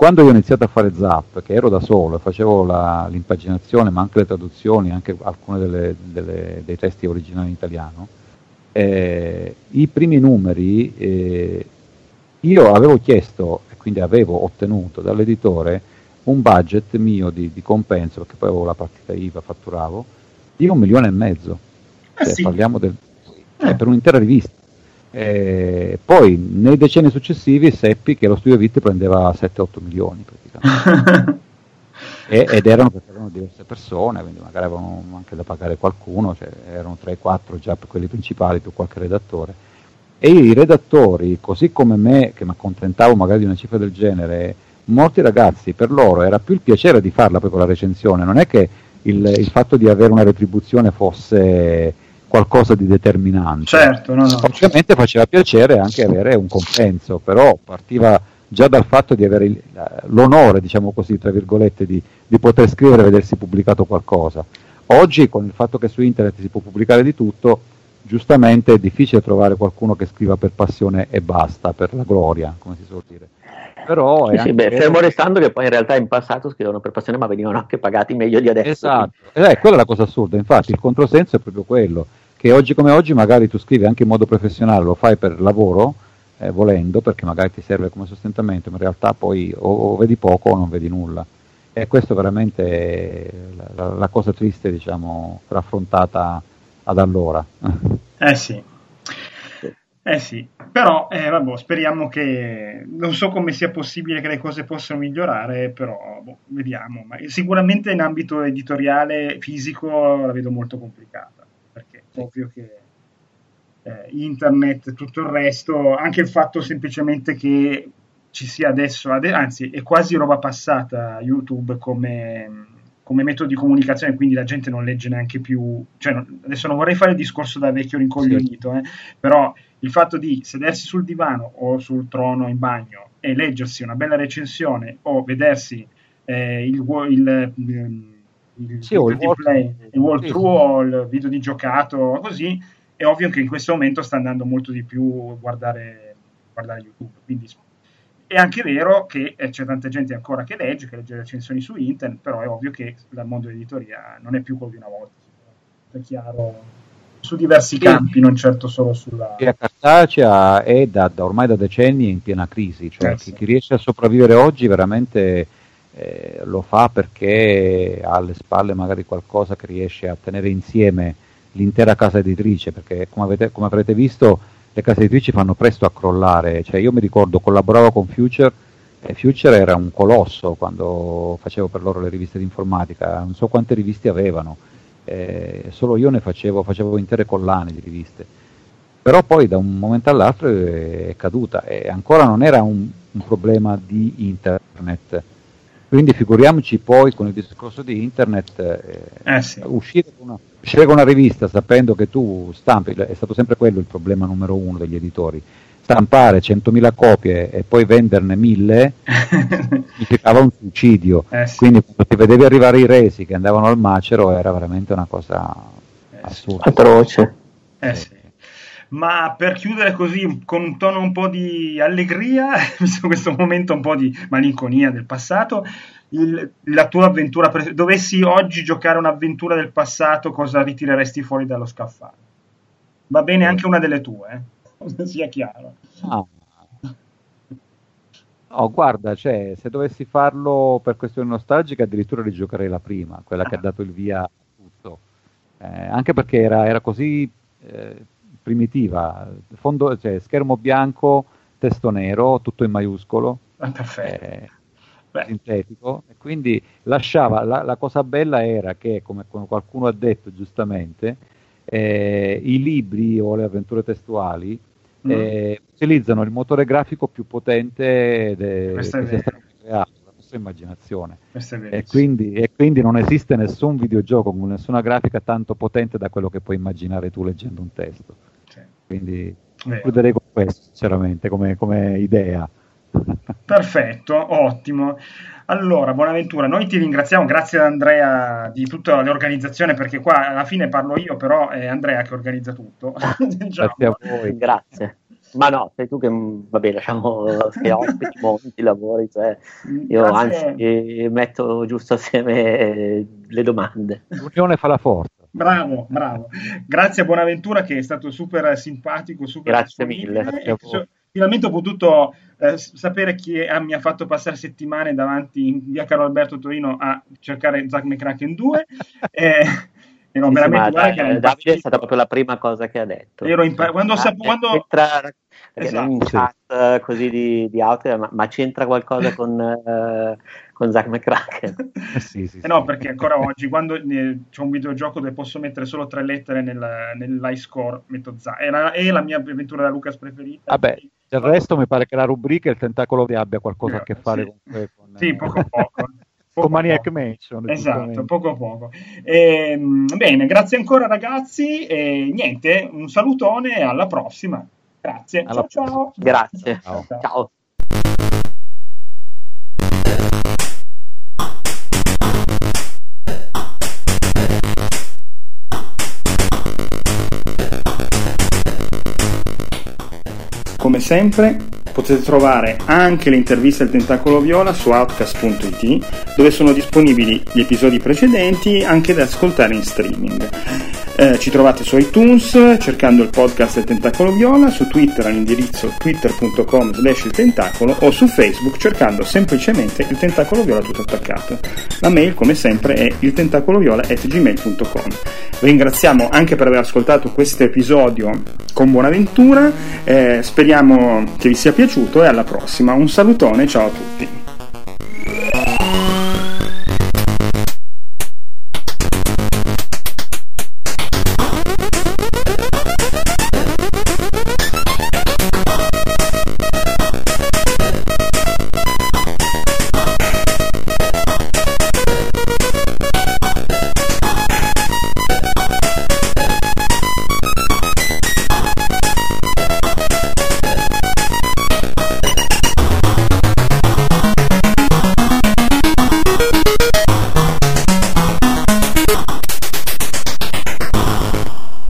quando io ho iniziato a fare Zap, che ero da solo e facevo la, l'impaginazione, ma anche le traduzioni, anche alcuni dei testi originali in italiano, eh, i primi numeri eh, io avevo chiesto e quindi avevo ottenuto dall'editore un budget mio di, di, compenso, perché poi avevo la partita IVA, fatturavo, di un milione e mezzo. Eh cioè, sì. Parliamo del, eh. per un'intera rivista. Eh, poi nei decenni successivi seppi che lo studio Vit prendeva 7-8 milioni praticamente. e, ed erano perché erano diverse persone, quindi magari avevano anche da pagare qualcuno, cioè erano 3-4 già per quelli principali più qualche redattore. E i redattori, così come me, che mi accontentavo magari di una cifra del genere, molti ragazzi per loro era più il piacere di farla poi con la recensione, non è che il, il fatto di avere una retribuzione fosse qualcosa di determinante. Certo, no, no. Ovviamente faceva piacere anche avere un compenso, però partiva già dal fatto di avere il, l'onore, diciamo così, tra virgolette, di, di, poter scrivere e vedersi pubblicato qualcosa. Oggi, con il fatto che su internet si può pubblicare di tutto, giustamente è difficile trovare qualcuno che scriva per passione e basta, per la gloria, come si suol dire. Però sì, sì, beh, fermo restando che poi in realtà in passato scrivevano per passione ma venivano anche pagati meglio di adesso. Esatto, eh, quella è la cosa assurda, infatti il controsenso è proprio quello che oggi come oggi magari tu scrivi anche in modo professionale, lo fai per lavoro, eh, volendo, perché magari ti serve come sostentamento, ma in realtà poi o, o vedi poco o non vedi nulla. E questo veramente è la, la cosa triste, diciamo, raffrontata ad allora. Eh sì. Eh sì, però eh, vabbè, speriamo che non so come sia possibile che le cose possano migliorare, però boh, vediamo. Ma sicuramente in ambito editoriale fisico la vedo molto complicata ovvio che eh, internet e tutto il resto, anche il fatto semplicemente che ci sia adesso, anzi è quasi roba passata YouTube come, come metodo di comunicazione, quindi la gente non legge neanche più, cioè, adesso non vorrei fare il discorso da vecchio rincoglionito, eh, però il fatto di sedersi sul divano o sul trono in bagno e leggersi una bella recensione o vedersi eh, il, il, il il sì, il play, il World sì, True il video di giocato, così, è ovvio che in questo momento sta andando molto di più guardare, guardare YouTube. Quindi è anche vero che eh, c'è tanta gente ancora che legge, che legge le recensioni su internet, però è ovvio che il mondo dell'editoria non è più quello di una volta. È chiaro su diversi sì. campi, non certo solo sulla... La cartacea è da, da, ormai da decenni in piena crisi, cioè eh, chi, sì. chi riesce a sopravvivere oggi veramente eh, lo fa perché ha alle spalle magari qualcosa che riesce a tenere insieme l'intera casa editrice, perché come, avete, come avrete visto le case editrici fanno presto a crollare, cioè, io mi ricordo collaboravo con Future e Future era un colosso quando facevo per loro le riviste di informatica, non so quante riviste avevano, eh, solo io ne facevo, facevo intere collane di riviste, però poi da un momento all'altro è caduta e ancora non era un, un problema di internet, quindi figuriamoci poi con il discorso di internet, eh, eh sì. uscire, con una, uscire, con una, rivista sapendo che tu stampi, è stato sempre quello il problema numero uno degli editori, stampare 100.000 copie e poi venderne 1000 significava un suicidio. Eh sì. Quindi quando ti vedevi arrivare i resi che andavano al macero era veramente una cosa eh assurda. Atroce. Eh sì. Ma per chiudere così con un tono un po' di allegria, visto questo momento un po' di malinconia del passato, il, la tua avventura, pre- dovessi oggi giocare un'avventura del passato, cosa ritireresti fuori dallo scaffale? Va bene anche una delle tue, eh? sia chiaro. Ah. No, guarda, cioè, se dovessi farlo per questione nostalgica, addirittura rigiocherei la prima, quella che ha dato il via a tutto. Eh, anche perché era, era così eh, primitiva, fondo, cioè, schermo bianco, testo nero, tutto in maiuscolo. Ah. Eh, sintetico e quindi lasciava la, la, cosa bella era che come, come qualcuno ha detto giustamente eh, i libri o le avventure testuali mm. eh, utilizzano il motore grafico più potente de, che sia stato creato immaginazione e quindi, e quindi, non esiste nessun videogioco con nessuna grafica tanto potente da quello che puoi immaginare tu leggendo un testo. Quindi concluderei con questo sinceramente come, come idea Perfetto, ottimo. Allora, Buonaventura, noi ti ringraziamo, grazie ad Andrea di tutta l'organizzazione, perché qua alla fine parlo io, però è Andrea che organizza tutto. Grazie a voi. Grazie. Ma no, sei tu che, vabbè, lasciamo che ospiti, monti, lavori, cioè io grazie. anzi metto giusto assieme le domande. L'unione fa la forza. Bravo, bravo. Grazie a Buonaventura che è stato super simpatico, super Grazie mille. Grazie finalmente ho potuto eh, sapere chi ah, mi ha fatto passare settimane davanti in via Carlo Alberto Torino a cercare Zack McCracken 2 e, e no, sì, veramente sì, da, Davide è stata proprio la prima cosa che ha detto ero in, quando, ah, sapu, quando... Entra, esatto. in chat così di, di auto ma, ma, c'entra qualcosa con, uh, con Zack McCracken eh, sì, sì, eh no perché ancora oggi quando eh, c'è un videogioco dove posso mettere solo tre lettere nel, nell'high score metto Zack è la, è la mia avventura da Lucas preferita vabbè del resto mi pare che la rubrica il tentacolo di abbia qualcosa a che fare sì. con, con, sì, poco poco. Poco con Maniac Mansion. Esatto, poco poco. E, ehm, bene, grazie ancora ragazzi e niente, un salutone e alla prossima. Grazie. Alla ciao, ciao. Grazie. ciao. ciao. Come sempre potete trovare anche le interviste al Tentacolo Viola su outcast.it dove sono disponibili gli episodi precedenti anche da ascoltare in streaming. Eh, ci trovate su iTunes cercando il podcast del Tentacolo Viola, su Twitter all'indirizzo twitter.com slash il tentacolo o su Facebook cercando semplicemente il Tentacolo Viola tutto attaccato. La mail come sempre è il tentacoloviola.gmail.com Ringraziamo anche per aver ascoltato questo episodio con buona ventura, eh, speriamo che vi sia piaciuto e alla prossima. Un salutone, ciao a tutti.